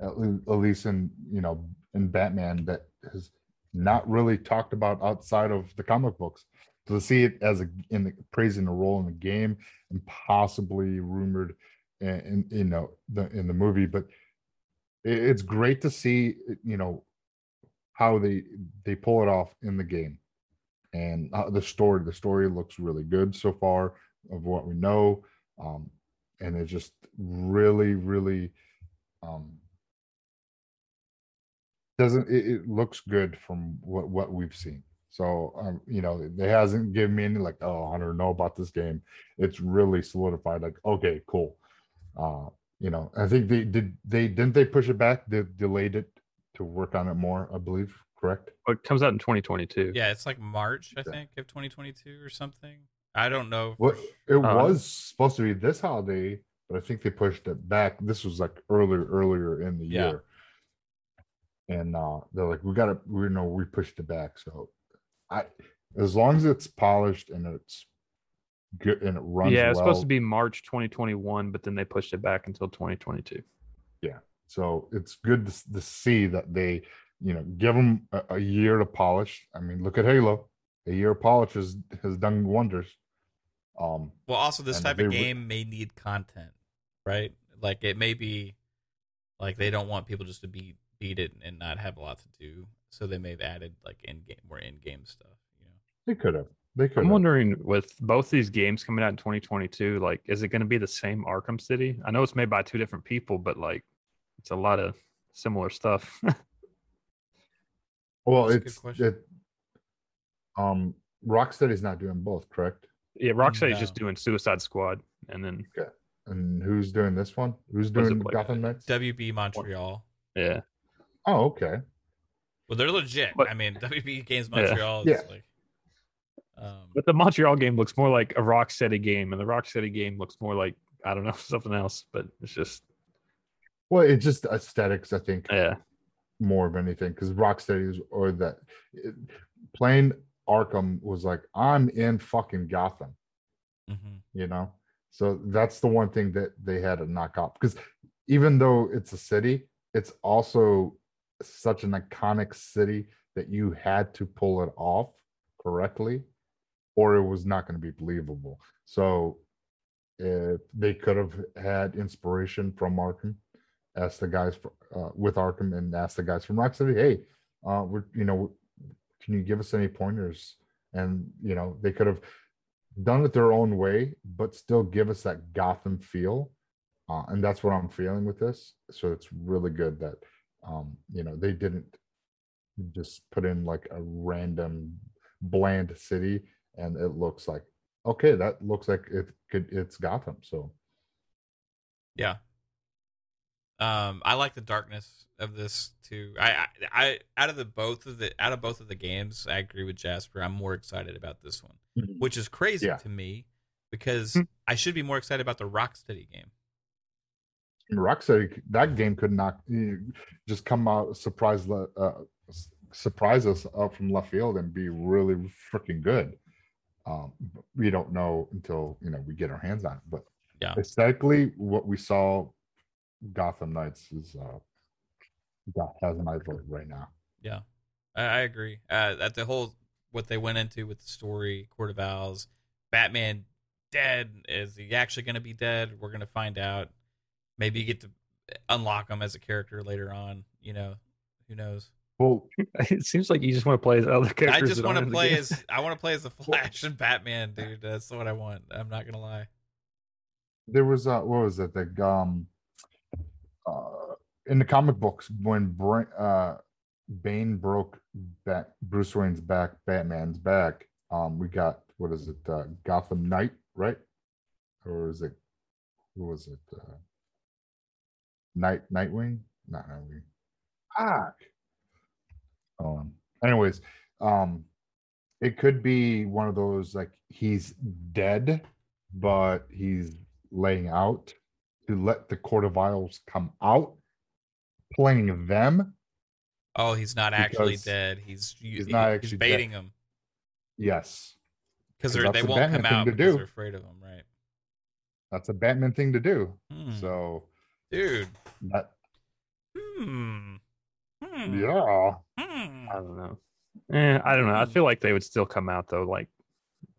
at least in you know in Batman that has not really talked about outside of the comic books. To see it as a in the praising a role in the game and possibly rumored in, in you know the in the movie, but it, it's great to see you know how they they pull it off in the game and uh, the story the story looks really good so far of what we know um and it just really really um doesn't it, it looks good from what what we've seen so um you know it hasn't given me any like oh i don't know about this game it's really solidified like okay cool uh you know i think they did they didn't they push it back they delayed it to work on it more i believe correct But it comes out in 2022. Yeah, it's like March, I Okay. think, of 2022 or something. I don't know. for What sure. it Uh, was supposed to be this holiday, but I think they pushed it back. This was like earlier, earlier in the Yeah. year, and uh they're like, "We got to, we know we pushed it back." So, I as long as it's polished and it's good and it runs yeah, it's well, supposed to be March 2021, but then they pushed it back until 2022. Yeah, so it's good to, to see that they, you know, give them a, a year to polish. I mean, look at Halo. A year of polish has has done wonders. Um, Well, also this type they of re- game may need content, right? Like it may be like they don't want people just to beat beat it and not have a lot to do, so they may have added like in game more in game stuff. You know, they could have. They could. I'm have. wondering with both these games coming out in 2022, like, is it going to be the same Arkham City? I know it's made by two different people, but like, it's a lot of similar stuff. Well, That's a good it's question. it. Um, Rocksteady's not doing both, correct? yeah, Rocksteady's just doing Suicide Squad, and then And who's doing this one? Who's What does it doing Gotham like? Knights? WB Montreal. yeah, Oh, okay. Well, they're legit. But- I mean, WB Games Yeah. Montreal is Yeah. like. Um, but the Montreal game looks more like a Rocksteady game, and the Rocksteady game looks more like I don't know something else. But it's just Well, it's just aesthetics, I think, yeah, more of anything, because Rocksteady's or that it, playing Arkham was like, I'm in fucking Gotham, mhm. you know. So that's the one thing that they had to knock off, because even though it's a city, it's also such an iconic city that you had to pull it off correctly or it was not going to be believable. So they could have had inspiration from Arkham, ask the guys fr- uh, with Arkham and ask the guys from Rocksteady, hey, uh, we're, you know, can you give us any pointers? And you know, they could have done it their own way, but still give us that Gotham feel. Uh, and that's what I'm feeling with this. So it's really good that um, you know they didn't just put in like a random bland city and it looks like okay that looks like it could it's gotham so Yeah. Um, I like the darkness of this too. I, I, I, out of the both of the out of both of the games, I agree with Jasper. I'm more excited about this one, which is crazy Yeah. to me because Hmm. I should be more excited about the Rocksteady game. Rocksteady, that game could not just come out surprise uh, surprise us up from left field and be really freaking good. Um, we don't know until you know we get our hands on it. But Yeah. aesthetically, what we saw, Gotham Knights is uh, that has my vote right now. Yeah, I, I agree. Uh, that the whole what they went into with the story, Court of Owls, Batman dead. Is he actually going to be dead? We're going to find out. Maybe you get to unlock him as a character later on. You know, who knows? Well, It seems like you just want to play as other characters. I just want to aren't in the play as I want to play as the Flash and Batman, dude. That's what I want. I'm not gonna lie. there was uh what was it the um uh in the comic books when Bra- uh Bane broke back Bruce Wayne's back, Batman's back. Um, we got what is it, uh, Gotham Knight, right? Or is it who was it? Uh, Night Nightwing, not Nightwing. Ah. Um. Anyways, um, it could be one of those like he's dead, but he's laying out to let the Court of Owls come out, playing them. Oh, he's not actually dead. He's he's he- not he's actually dead. baiting him Yes, because they that's the won't Batman come out to because do. they're afraid of him, right? that's a Batman thing to do. Hmm. So dude. But Hmm. Hmm. yeah, Hmm. I don't know. Eh, I don't know. I feel like they would still come out though. Like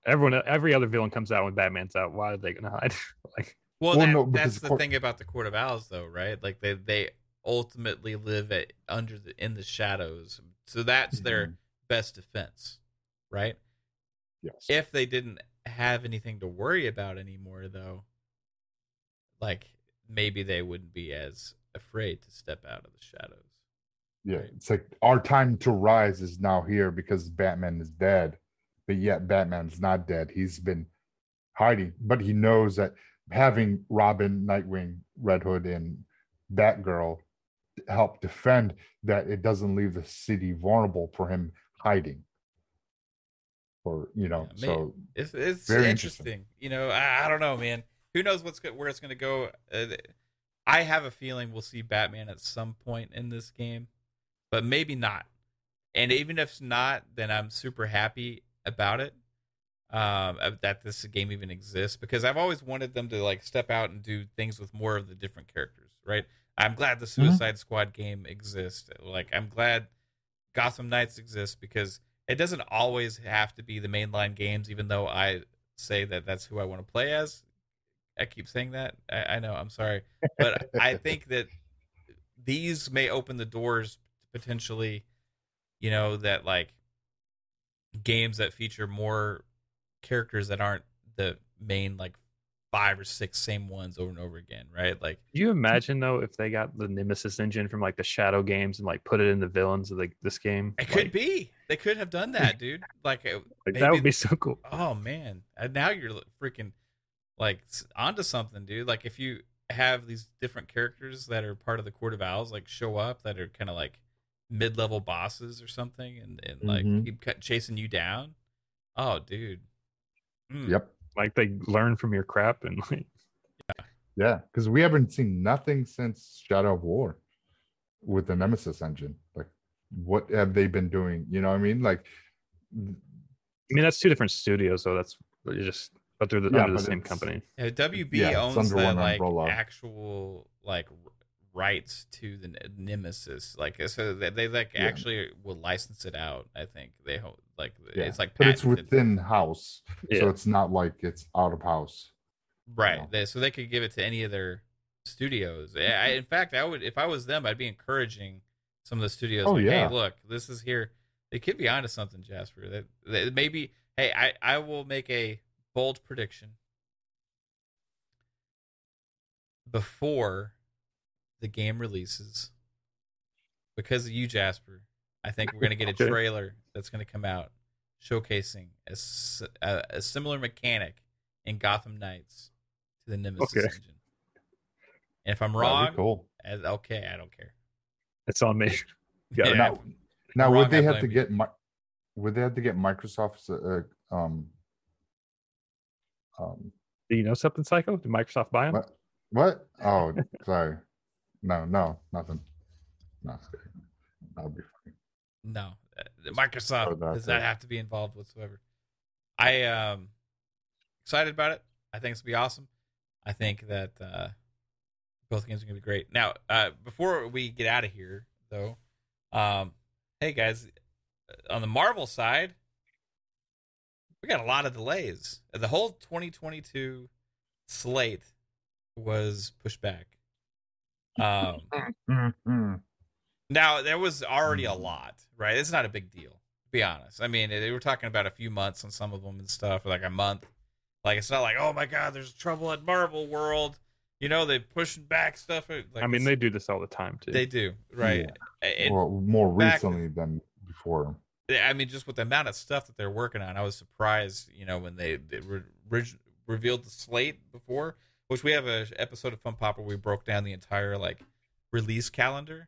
everyone, every other villain comes out when Batman's out. Why are they gonna hide? like Well, Well, that, no, that's the the court- thing about the Court of Owls, though, right? Like they they ultimately live at under the in the shadows, so that's their Mhm. best defense, right? yes, If they didn't have anything to worry about anymore, though, like maybe they wouldn't be as afraid to step out of the shadows. yeah. right. It's like our time to rise is now here because Batman is dead, but yet Batman's not dead. He's been hiding, but he knows that having Robin, Nightwing, Red Hood, and Batgirl help defend that it doesn't leave the city vulnerable for him hiding. Or you know, Yeah, so It's it's Very interesting. interesting. You know, I, I don't know, man. Who knows what's go- where it's going to go? Uh, I have a feeling we'll see Batman at some point in this game, but maybe not. And even if it's not, then I'm super happy about it. Um, that this game even exists because I've always wanted them to like step out and do things with more of the different characters. Right? I'm glad the Suicide Squad game exists. Like I'm glad Gotham Knights exists because it doesn't always have to be the mainline games, even though I say that that's who I want to play as. I keep saying that. I, I know. I'm sorry, but I think that these may open the doors potentially, you know, that like games that feature more characters that aren't the main like five or six same ones over and over again, right? Like, Could you imagine though if they got the Nemesis engine from like the Shadow games and like put it in the villains of like this game? it could Like- be they could have done that, dude. Like, like, that would be so cool. Oh man, and now you're freaking like onto something, dude. Like if you have these different characters that are part of the Court of Owls, like show up that are kind of like mid-level bosses or something, and and like Mhm. keep chasing you down. Oh, dude. Mm. yep, Like they learn from your crap and like yeah, because we haven't seen nothing since Shadow of War with the Nemesis engine. Like, what have they been doing? You know what I mean? Like, I mean that's two different studios, so that's you just but they're the, Yeah, under the same it's- company. Yeah, WB Yeah, owns the like umbrella. actual like rights to the Nemesis. Like so they, they like Yeah. actually will license it out. I think they hope like yeah, it's like but it's within house, so it's not like it's out of house. Right. know. They, so they could give it to any of their studios. I, I- in fact, I would if I was them, I'd be encouraging some of the studios. Oh, like, yeah. Hey, look, this is here. They could be onto something, Jasper. That, that maybe. Hey, I I will make a bold prediction. Before the game releases, because of you, Jasper, I think we're gonna get a trailer that's gonna come out showcasing a similar mechanic in Gotham Knights to the Nemesis Okay. engine. And if I'm wrong, cool. eh, okay, I don't care. It's on me. Yeah, Yeah, now, now wrong, would they I have to blame you. get would they have to get Microsoft's uh, um um Do you know something, Psycho? Did Microsoft buy them? what- What? Oh, sorry. No, no, nothing. No, that'll be fine. No, uh, Microsoft does not have to be involved whatsoever. I um excited about it. I think it's gonna be awesome. I think that uh, both games are gonna be great. Now, uh, before we get out of here, though, um, hey guys, uh, on the Marvel side, we got a lot of delays. The whole 2022 slate was pushed back. Um, mm-hmm. now there was already a lot, right? It's not a big deal, to be honest. I mean, they were talking about a few months on some of them and stuff, like a month. Like it's not like, oh my god, there's trouble at Marvel World. You know, they pushing back stuff. Like, I mean, they do this all the time too. They do, right? Yeah. well, more back, recently than before. I mean, just with the amount of stuff that they're working on, I was surprised. You know, when they, they re- revealed the slate before, which we have a episode of Fun Pop where we broke down the entire like release calendar,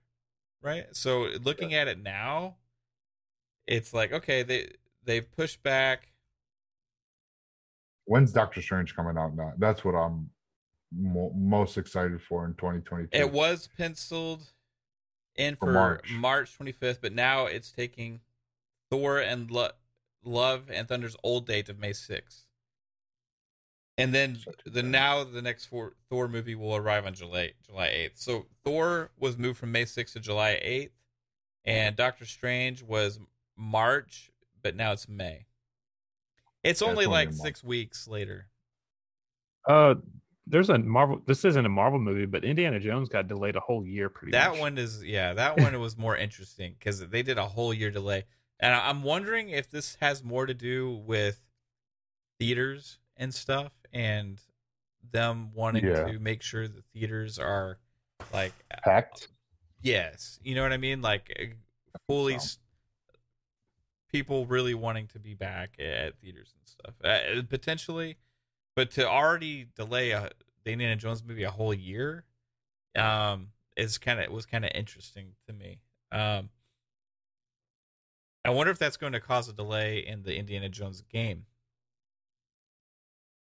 right? So looking yeah. at it now, it's like okay, they they pushed back. When's Doctor Strange coming out now? That's what I'm mo- most excited for in 2022. It was penciled in for, for March. March 25th, but now it's taking Thor and Lo- Love and Thunder's old date of May 6th. And then the now the next four, Thor movie will arrive on July July 8th. So Thor was moved from May 6th to July 8th and Doctor Strange was March, but now it's May. It's only like 6 weeks later. Uh there's a Marvel this isn't a Marvel movie, but Indiana Jones got delayed a whole year pretty that much. one is yeah, that one was more interesting cuz they did a whole year delay. And I'm wondering if this has more to do with theaters and stuff and them wanting yeah. to make sure the theaters are like packed. Yes, you know what I mean. Like uh, fully, people really wanting to be back at theaters and stuff. Uh, potentially, but to already delay a the Indiana Jones movie a whole year, um, is kind of was kind of interesting to me. Um, I wonder if that's going to cause a delay in the Indiana Jones game.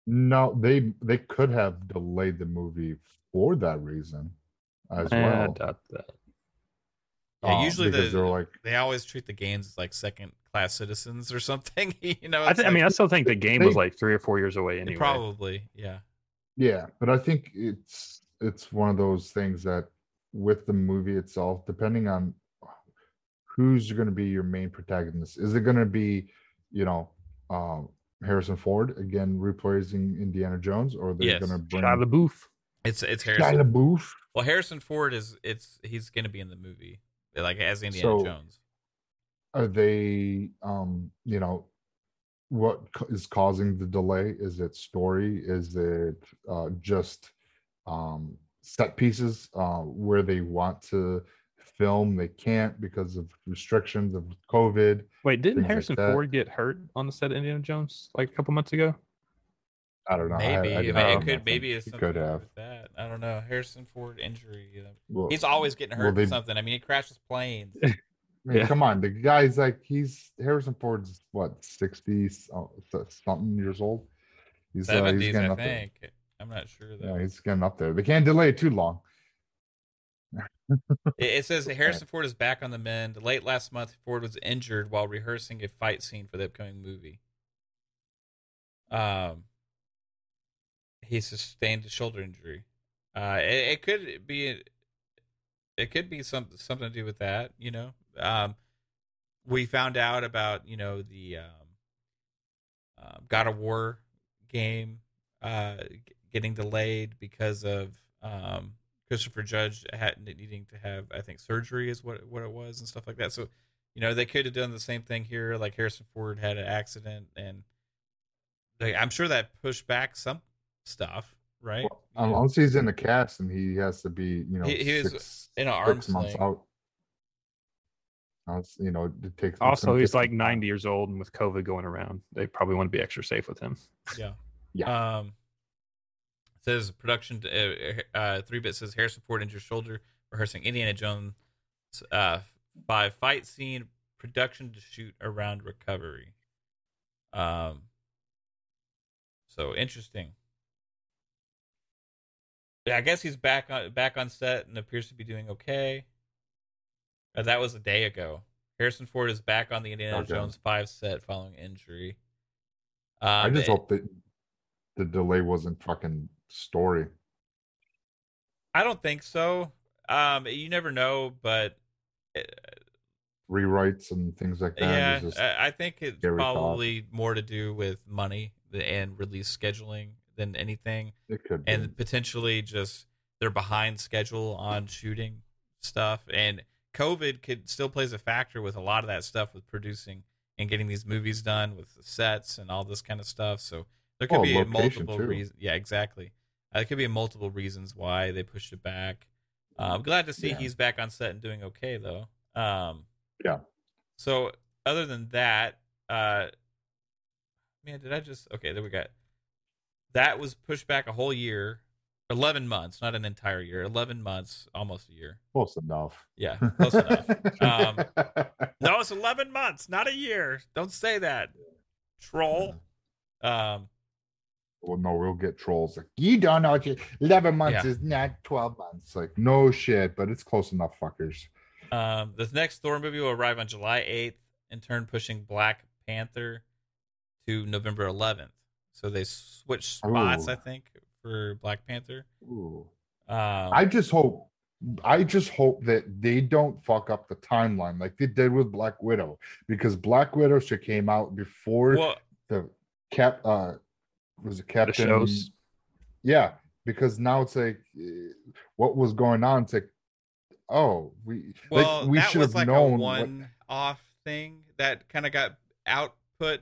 No, they they could have delayed the movie for that reason as I well. doubt that. Yeah, um, usually the, they're like they always treat the games as like second class citizens or something. you know, I, th- like, I, mean, I still think the game they, was like three or four years away anyway. Probably, yeah. Yeah, but I think it's it's one of those things that with the movie itself, depending on who's going to be your main protagonist, is it going to be, you know, um, Harrison Ford again replacing Indiana Jones, or they're yes. going to bring Shia LaBeouf. It's it's Harrison Shia LaBeouf. Well, Harrison Ford is it's he's going to be in the movie like as Indiana so, Jones. Are they, um, you know, what is causing the delay? Is it story? Is it uh, just um, set pieces uh, where they want to film they can't because of restrictions of covid wait didn't harrison like ford get hurt on the set of indiana jones like a couple months ago? I don't know. Maybe I, I, it, could maybe it's something could have. that. I don't know. Harrison ford injury well, he's always getting hurt well, something. I mean he crashes planes. I mean, yeah. come on the guy's like he's harrison ford's what 60 something years old? He's, 70s, uh, he's getting I up think. there. i'm not sure though. yeah he's getting up there. They can't delay it too long it says Harrison Ford is back on the mend. Late last month, Ford was injured while rehearsing a fight scene for the upcoming movie. Um, he sustained a shoulder injury. Uh, it, it could be, it could be some something to do with that. You know, um, we found out about you know the um, uh, God of War game uh, getting delayed because of um, Christopher Judge had needing to have, I think, surgery is what what it was and stuff like that. So, you know, they could have done the same thing here. Like Harrison Ford had an accident, and they, I'm sure that pushed back some stuff, right? Well, unless he's in the cast and he has to be, you know, he, he six, in an arm months out. Was, you know, it takes. Also, he's like 90 years old, and with COVID going around, they probably want to be extra safe with him. Yeah. Yeah. Um, says production uh, uh, three bit says Harrison Ford injured shoulder rehearsing Indiana Jones uh, by fight scene production to shoot around recovery. Um, so interesting. Yeah, I guess he's back on back on set and appears to be doing okay. Uh, that was a day ago. Harrison Ford is back on the Indiana Okay. Jones five set following injury. I Um, just eh, hope that the delay wasn't fucking story. I don't think so. Um, you never know, but uh, Rewrites and things like that. yeah, just- I think it's scary thought. probably more to do with money and release scheduling than anything. it could be. and potentially just they're behind schedule on shooting stuff and covid could still plays a factor with a lot of that stuff with producing and getting these movies done with the sets and all this kind of stuff so there could Oh, be multiple too. reasons yeah exactly uh, there could be multiple reasons why they pushed it back. Uh, i'm glad to see Yeah. he's back on set and doing okay though. Um Yeah. so other than that uh man did i just okay there we go that was pushed back a whole year. 11 months not an entire year. 11 months almost a year. Close enough. yeah close enough. Um, no it's 11 months not a year. Don't say that. Troll. Um well, no, we'll get trolls like you don't know. what you- Eleven months Yeah. is not twelve months. Like no shit, but it's close enough, fuckers. um the next thor movie will arrive on july 8th in turn pushing black panther to november 11th so they switched spots Ooh. i think for black panther Ooh. um I just hope. I just hope that they don't fuck up the timeline like they did with Black Widow because Black Widow should came out before well the cap. Uh, was it The Captain? shows. Yeah, because now it's like eh, what was going on. It's like, oh, we Well, like we should have like known. one-off thing that kind of got output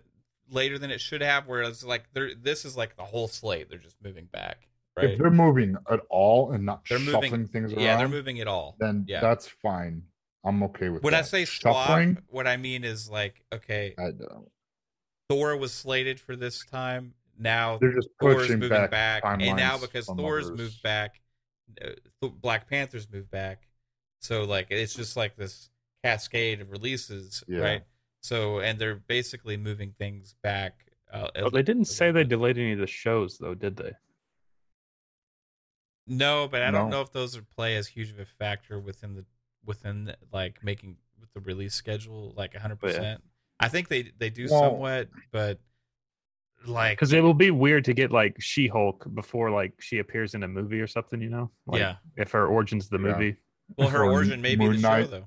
later than it should have. Whereas, like, they're this is like the whole slate. They're just moving back, right? If they're moving at all and not They're moving- shuffling things around, yeah, they're moving it all. then yeah. that's fine. I'm okay with that. When I that. say swap, shuffling, what I mean is like, okay, I don't. Thor was slated for this time. Now They're just Thor's pushing moving back, back, and now because Thor's others. moved back, uh, Th- Black Panther's moved back. So like it's just like this cascade of releases, Yeah. right? So and they're basically moving things back. Uh, Oh, they didn't say they delayed any of the shows though, did they? No, but I don't know if those would play as huge of a factor within the within the, like making with the release schedule like 100%. Yeah. I think they they do Well- somewhat, but like Because it will be weird to get like She Hulk before like she appears in a movie or something, you know? Like, yeah. If her origin's the Yeah. movie. Well, her Or origin may be the Moon show though.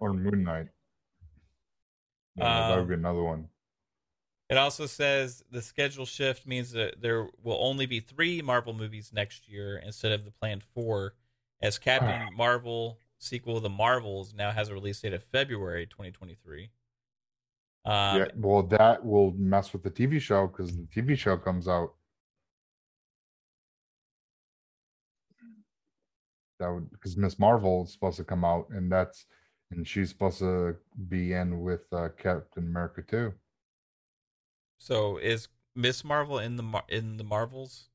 or Moon Knight. Yeah, that would be Um, another one. It also says the schedule shift means that there will only be three Marvel movies next year instead of the planned four, as Captain Marvel sequel The Marvels now has a release date of February 2023. Um, yeah, well, that will mess with the TV show because the TV show comes out. That would because Miss Marvel is supposed to come out, and that's and she's supposed to be in with uh, Captain America too. So is Miss Marvel in the Mar- in the Marvels?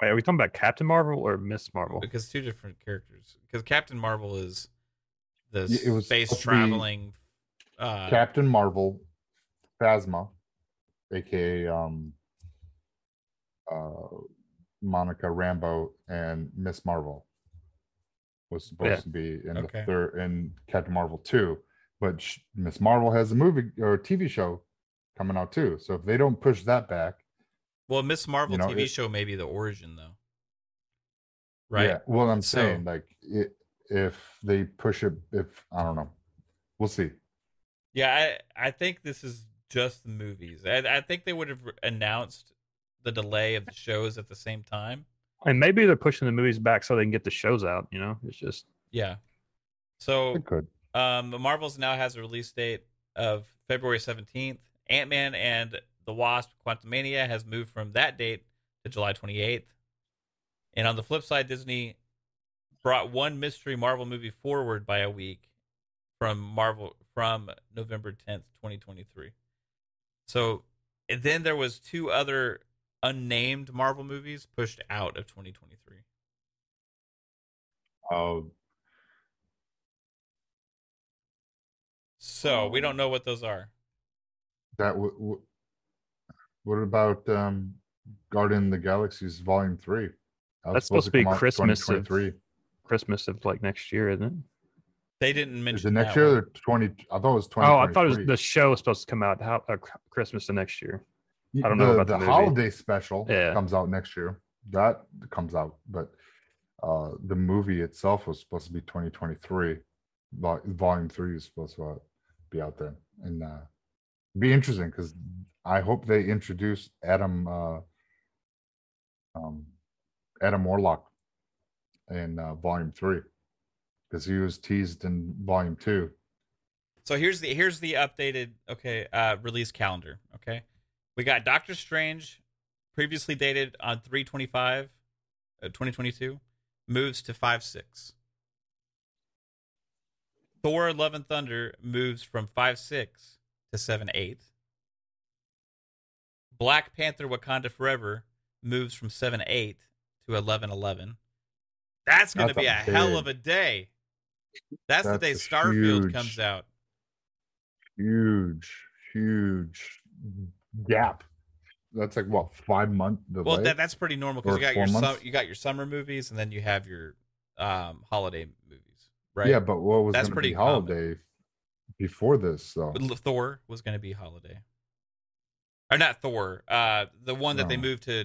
Wait, are we talking about Captain Marvel or Miss Marvel? Because two different characters. Because Captain Marvel is the Yeah, it was space supposed be traveling. Uh, Captain Marvel, Phasma, aka um, uh, Monica Rambeau, and Miss Marvel was supposed Yeah. to be in Okay. the third in Captain Marvel two, but Miss Marvel has a movie or a TV show coming out too. So if they don't push that back, well, Miss Marvel you know, TV it- show may be the origin though. Right. Yeah. Well, I'm So- saying like it, if they push it, if I don't know, we'll see. Yeah, I I think this is just the movies. I, I think they would have announced the delay of the shows at the same time. And maybe they're pushing the movies back so they can get the shows out, you know? It's just Yeah. So It could. um, Marvel's now has a release date of February seventeenth. Ant Man and the Wasp: Quantumania has moved from that date to July twenty eighth. And on the flip side, Disney brought one mystery Marvel movie forward by a week from Marvel from November 10th, 2023. So and then there was two other unnamed Marvel movies pushed out of 2023. Oh, So we don't know what those are. that w- w- what about um Guardian of the Galaxy's Volume Three. That That's supposed to be Christmas of- 2023. Christmas of like next year, isn't it? They didn't Is mention it next that year one. or twenty? I thought it was twenty. Oh, I thought it was the show was supposed to come out how, uh, Christmas the next year. I don't know about the the movie. holiday special Yeah. comes out next year. That comes out, but uh the movie itself was supposed to be 2023. Vol- Volume three is supposed to uh, be out there, and uh be interesting because I hope they introduce Adam uh um Adam Warlock in uh, Volume three because he was teased in Volume two. So here's the here's the updated okay uh release calendar. Okay, we got Doctor Strange, previously dated on 325, uh, 2022, moves to five six. Thor: Love and Thunder moves from five six to seven eight. Black Panther: Wakanda Forever moves from seven eight to eleven eleven. That's going to be a a hell of a day. That's, the day Starfield huge- comes out. Huge, huge gap. That's like what five month delay. Well, that, that's pretty normal because you got your su- you got your summer movies and then you have your um, holiday movies, right? Yeah, but what was That's pretty be common. holiday before this? though? But Thor was going to be holiday, or not Thor? Uh, the one that they moved to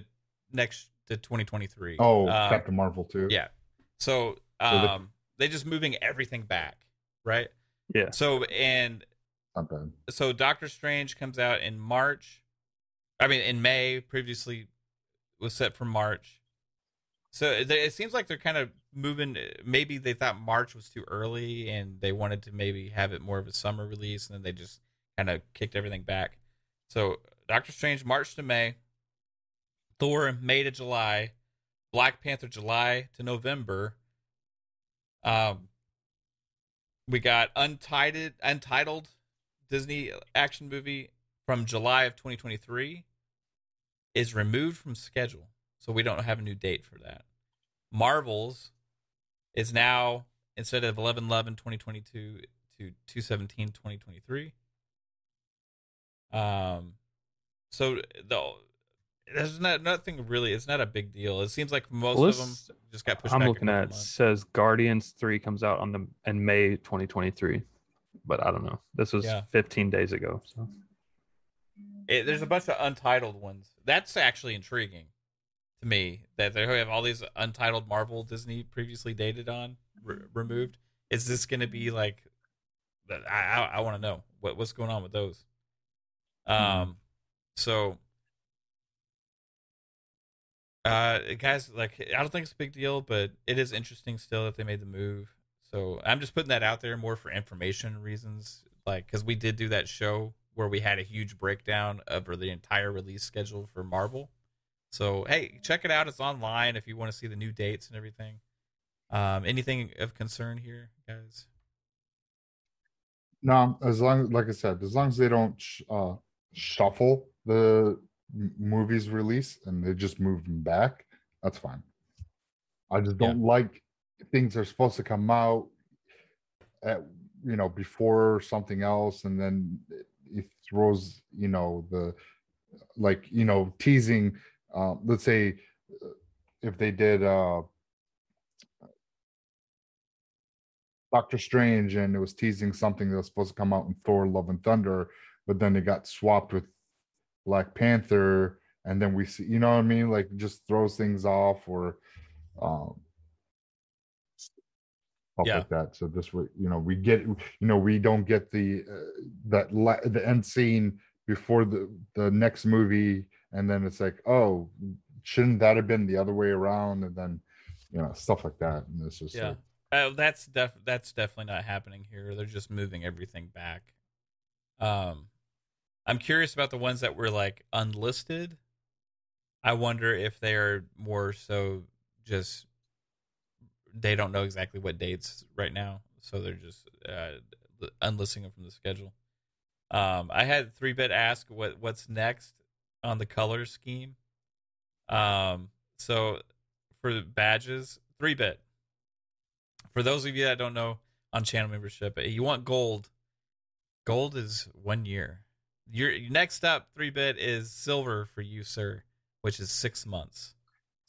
next to 2023. oh, Um, Captain Marvel too. yeah. So um, they just moving everything back, right? Yeah. So and so Doctor Strange comes out in March. I mean, in May. Previously was set for March. So it, it seems like they're kind of moving. Maybe they thought March was too early, and they wanted to maybe have it more of a summer release, and then they just kind of kicked everything back. So Doctor Strange March to May, Thor May to July, Black Panther July to November. Um, we got Untitled, Untitled Disney action movie from July of 2023 is removed from schedule. So we don't have a new date for that. Marvel's is now instead of 11 11 2022 to 217 2023. Um so the there's not nothing really it's not a big deal. It seems like most Well, of them just got pushed I'm looking at says Guardians three comes out on the in May 2023, but I don't know. This was Yeah. 15 days ago. So It, there's a bunch of untitled ones. That's actually intriguing to me that they have all these untitled Marvel Disney previously dated on re- removed. Is this going to be like? I I, I want to know what what's going on with those. Um, so. Uh, guys, like I don't think it's a big deal, but it is interesting still that they made the move. So I'm just putting that out there more for information reasons, like because we did do that show where we had a huge breakdown of the entire release schedule for Marvel. So hey, check it out. It's online if you want to see the new dates and everything. Um, anything of concern here, guys? No, as long like I said, as long as they don't sh- uh, shuffle the movies release and they just move them back, that's fine. I just don't like things are supposed to come out at you know before something else, and then it, throws you know the like you know teasing. Uh, let's say if they did uh Doctor Strange and it was teasing something that was supposed to come out in Thor Love and Thunder, but then it got swapped with Black Panther, and then we see, you know what I mean? Like just throws things off or um stuff Yeah. like that. So this way, you know, we get, you know, we don't get the uh, that la- the end scene before the the next movie, and then it's like, oh, shouldn't that have been the other way around? And then, you know, stuff like that. And it's just Yeah. like, Uh, that's def- that's definitely not happening here. They're just moving everything back. Um, I'm curious about the ones that were like unlisted. I wonder if they are more so just they don't know exactly what dates right now, so they're just uh, unlisting them from the schedule. Um, I had three bit ask what what's next on the color scheme. Um, so for the badges, three bit. For those of you that don't know on channel membership, you want gold. Gold is one year. Your next up, three bit is silver for you, sir, which is six months.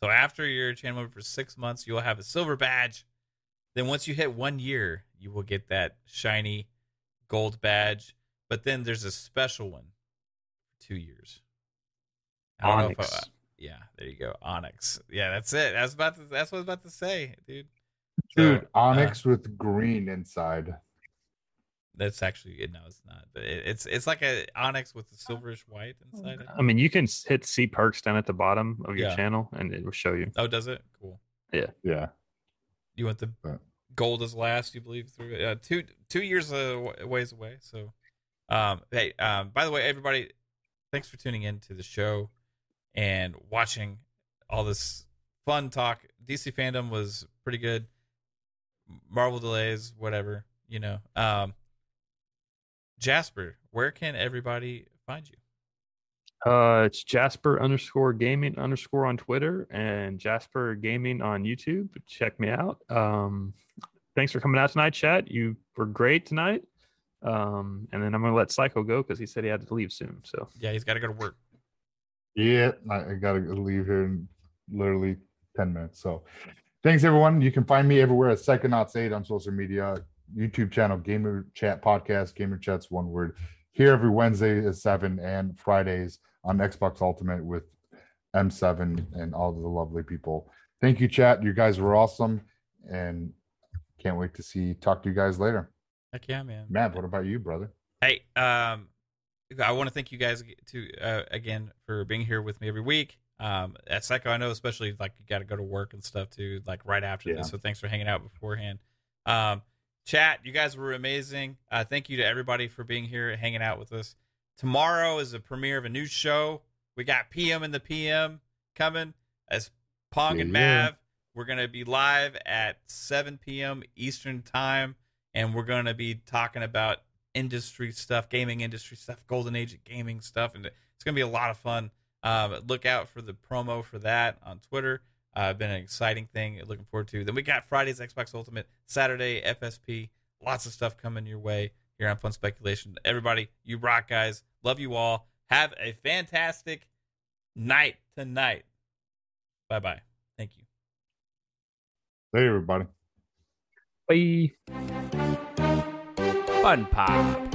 So after your channel member for six months, you will have a silver badge. Then once you hit one year, you will get that shiny gold badge. But then there's a special one for two years. I don't know if Onyx. I- yeah, there you go, Onyx. Yeah, that's it. That's about to, that's what I was about to say, dude. Dude, So, uh, Onyx with green inside. That's actually it no, it's not. But it, it's it's like a onyx with the silverish white inside it. I mean, you can hit see perks down at the bottom of your Yeah. channel, and it will show you. Oh, does it? Cool. Yeah. Yeah. You want the gold is last, you believe through it. Uh, two two years uh, ways away. So, um, hey, um, by the way, everybody, thanks for tuning in to the show and watching all this fun talk. DC fandom was pretty good. Marvel delays, whatever, you know. Um, Jasper, where can everybody find you? Uh, it's Jasper underscore gaming underscore on Twitter and Jasper Gaming on YouTube. Check me out. Um, thanks for coming out tonight, chat. You were great tonight. Um, and then I'm gonna let Psycho go because he said he had to leave soon. So Yeah, he's got to go to work. Yeah, I, I gotta leave here in literally 10 minutes. So thanks everyone. You can find me everywhere at Psychonauts8 on social media, YouTube channel, Gamer Chat Podcast, Gamer Chat's one word. Here every Wednesday at 7 and Fridays on Xbox Ultimate with M7 and all the lovely people. Thank you, chat. You guys were awesome. And can't wait to see talk to you guys later. Heck yeah, man. Matt, what about you, brother? Hey, um, I want to thank you guys to uh, again for being here with me every week. Um, at Psycho, I know especially like you got to go to work and stuff too, like right after Yeah. this. So thanks for hanging out beforehand. Um, chat, you guys were amazing. Uh, thank you to everybody for being here, hanging out with us. Tomorrow is the premiere of a new show. We got PM and the PM coming as Pong and Yeah, yeah. Mav. We're gonna be live at 7 p.m. Eastern time, and we're gonna be talking about industry stuff, gaming industry stuff, golden age of gaming stuff, and it's gonna be a lot of fun. Um, look out for the promo for that on Twitter. Uh, been an exciting thing. Looking forward to. Then we got Friday's Xbox Ultimate, Saturday FSP. Lots of stuff coming your way here on Fun Speculation. Everybody, you rock, guys. Love you all. Have a fantastic night tonight. Bye bye. Thank you. Hey, everybody. bye. Fun Pop.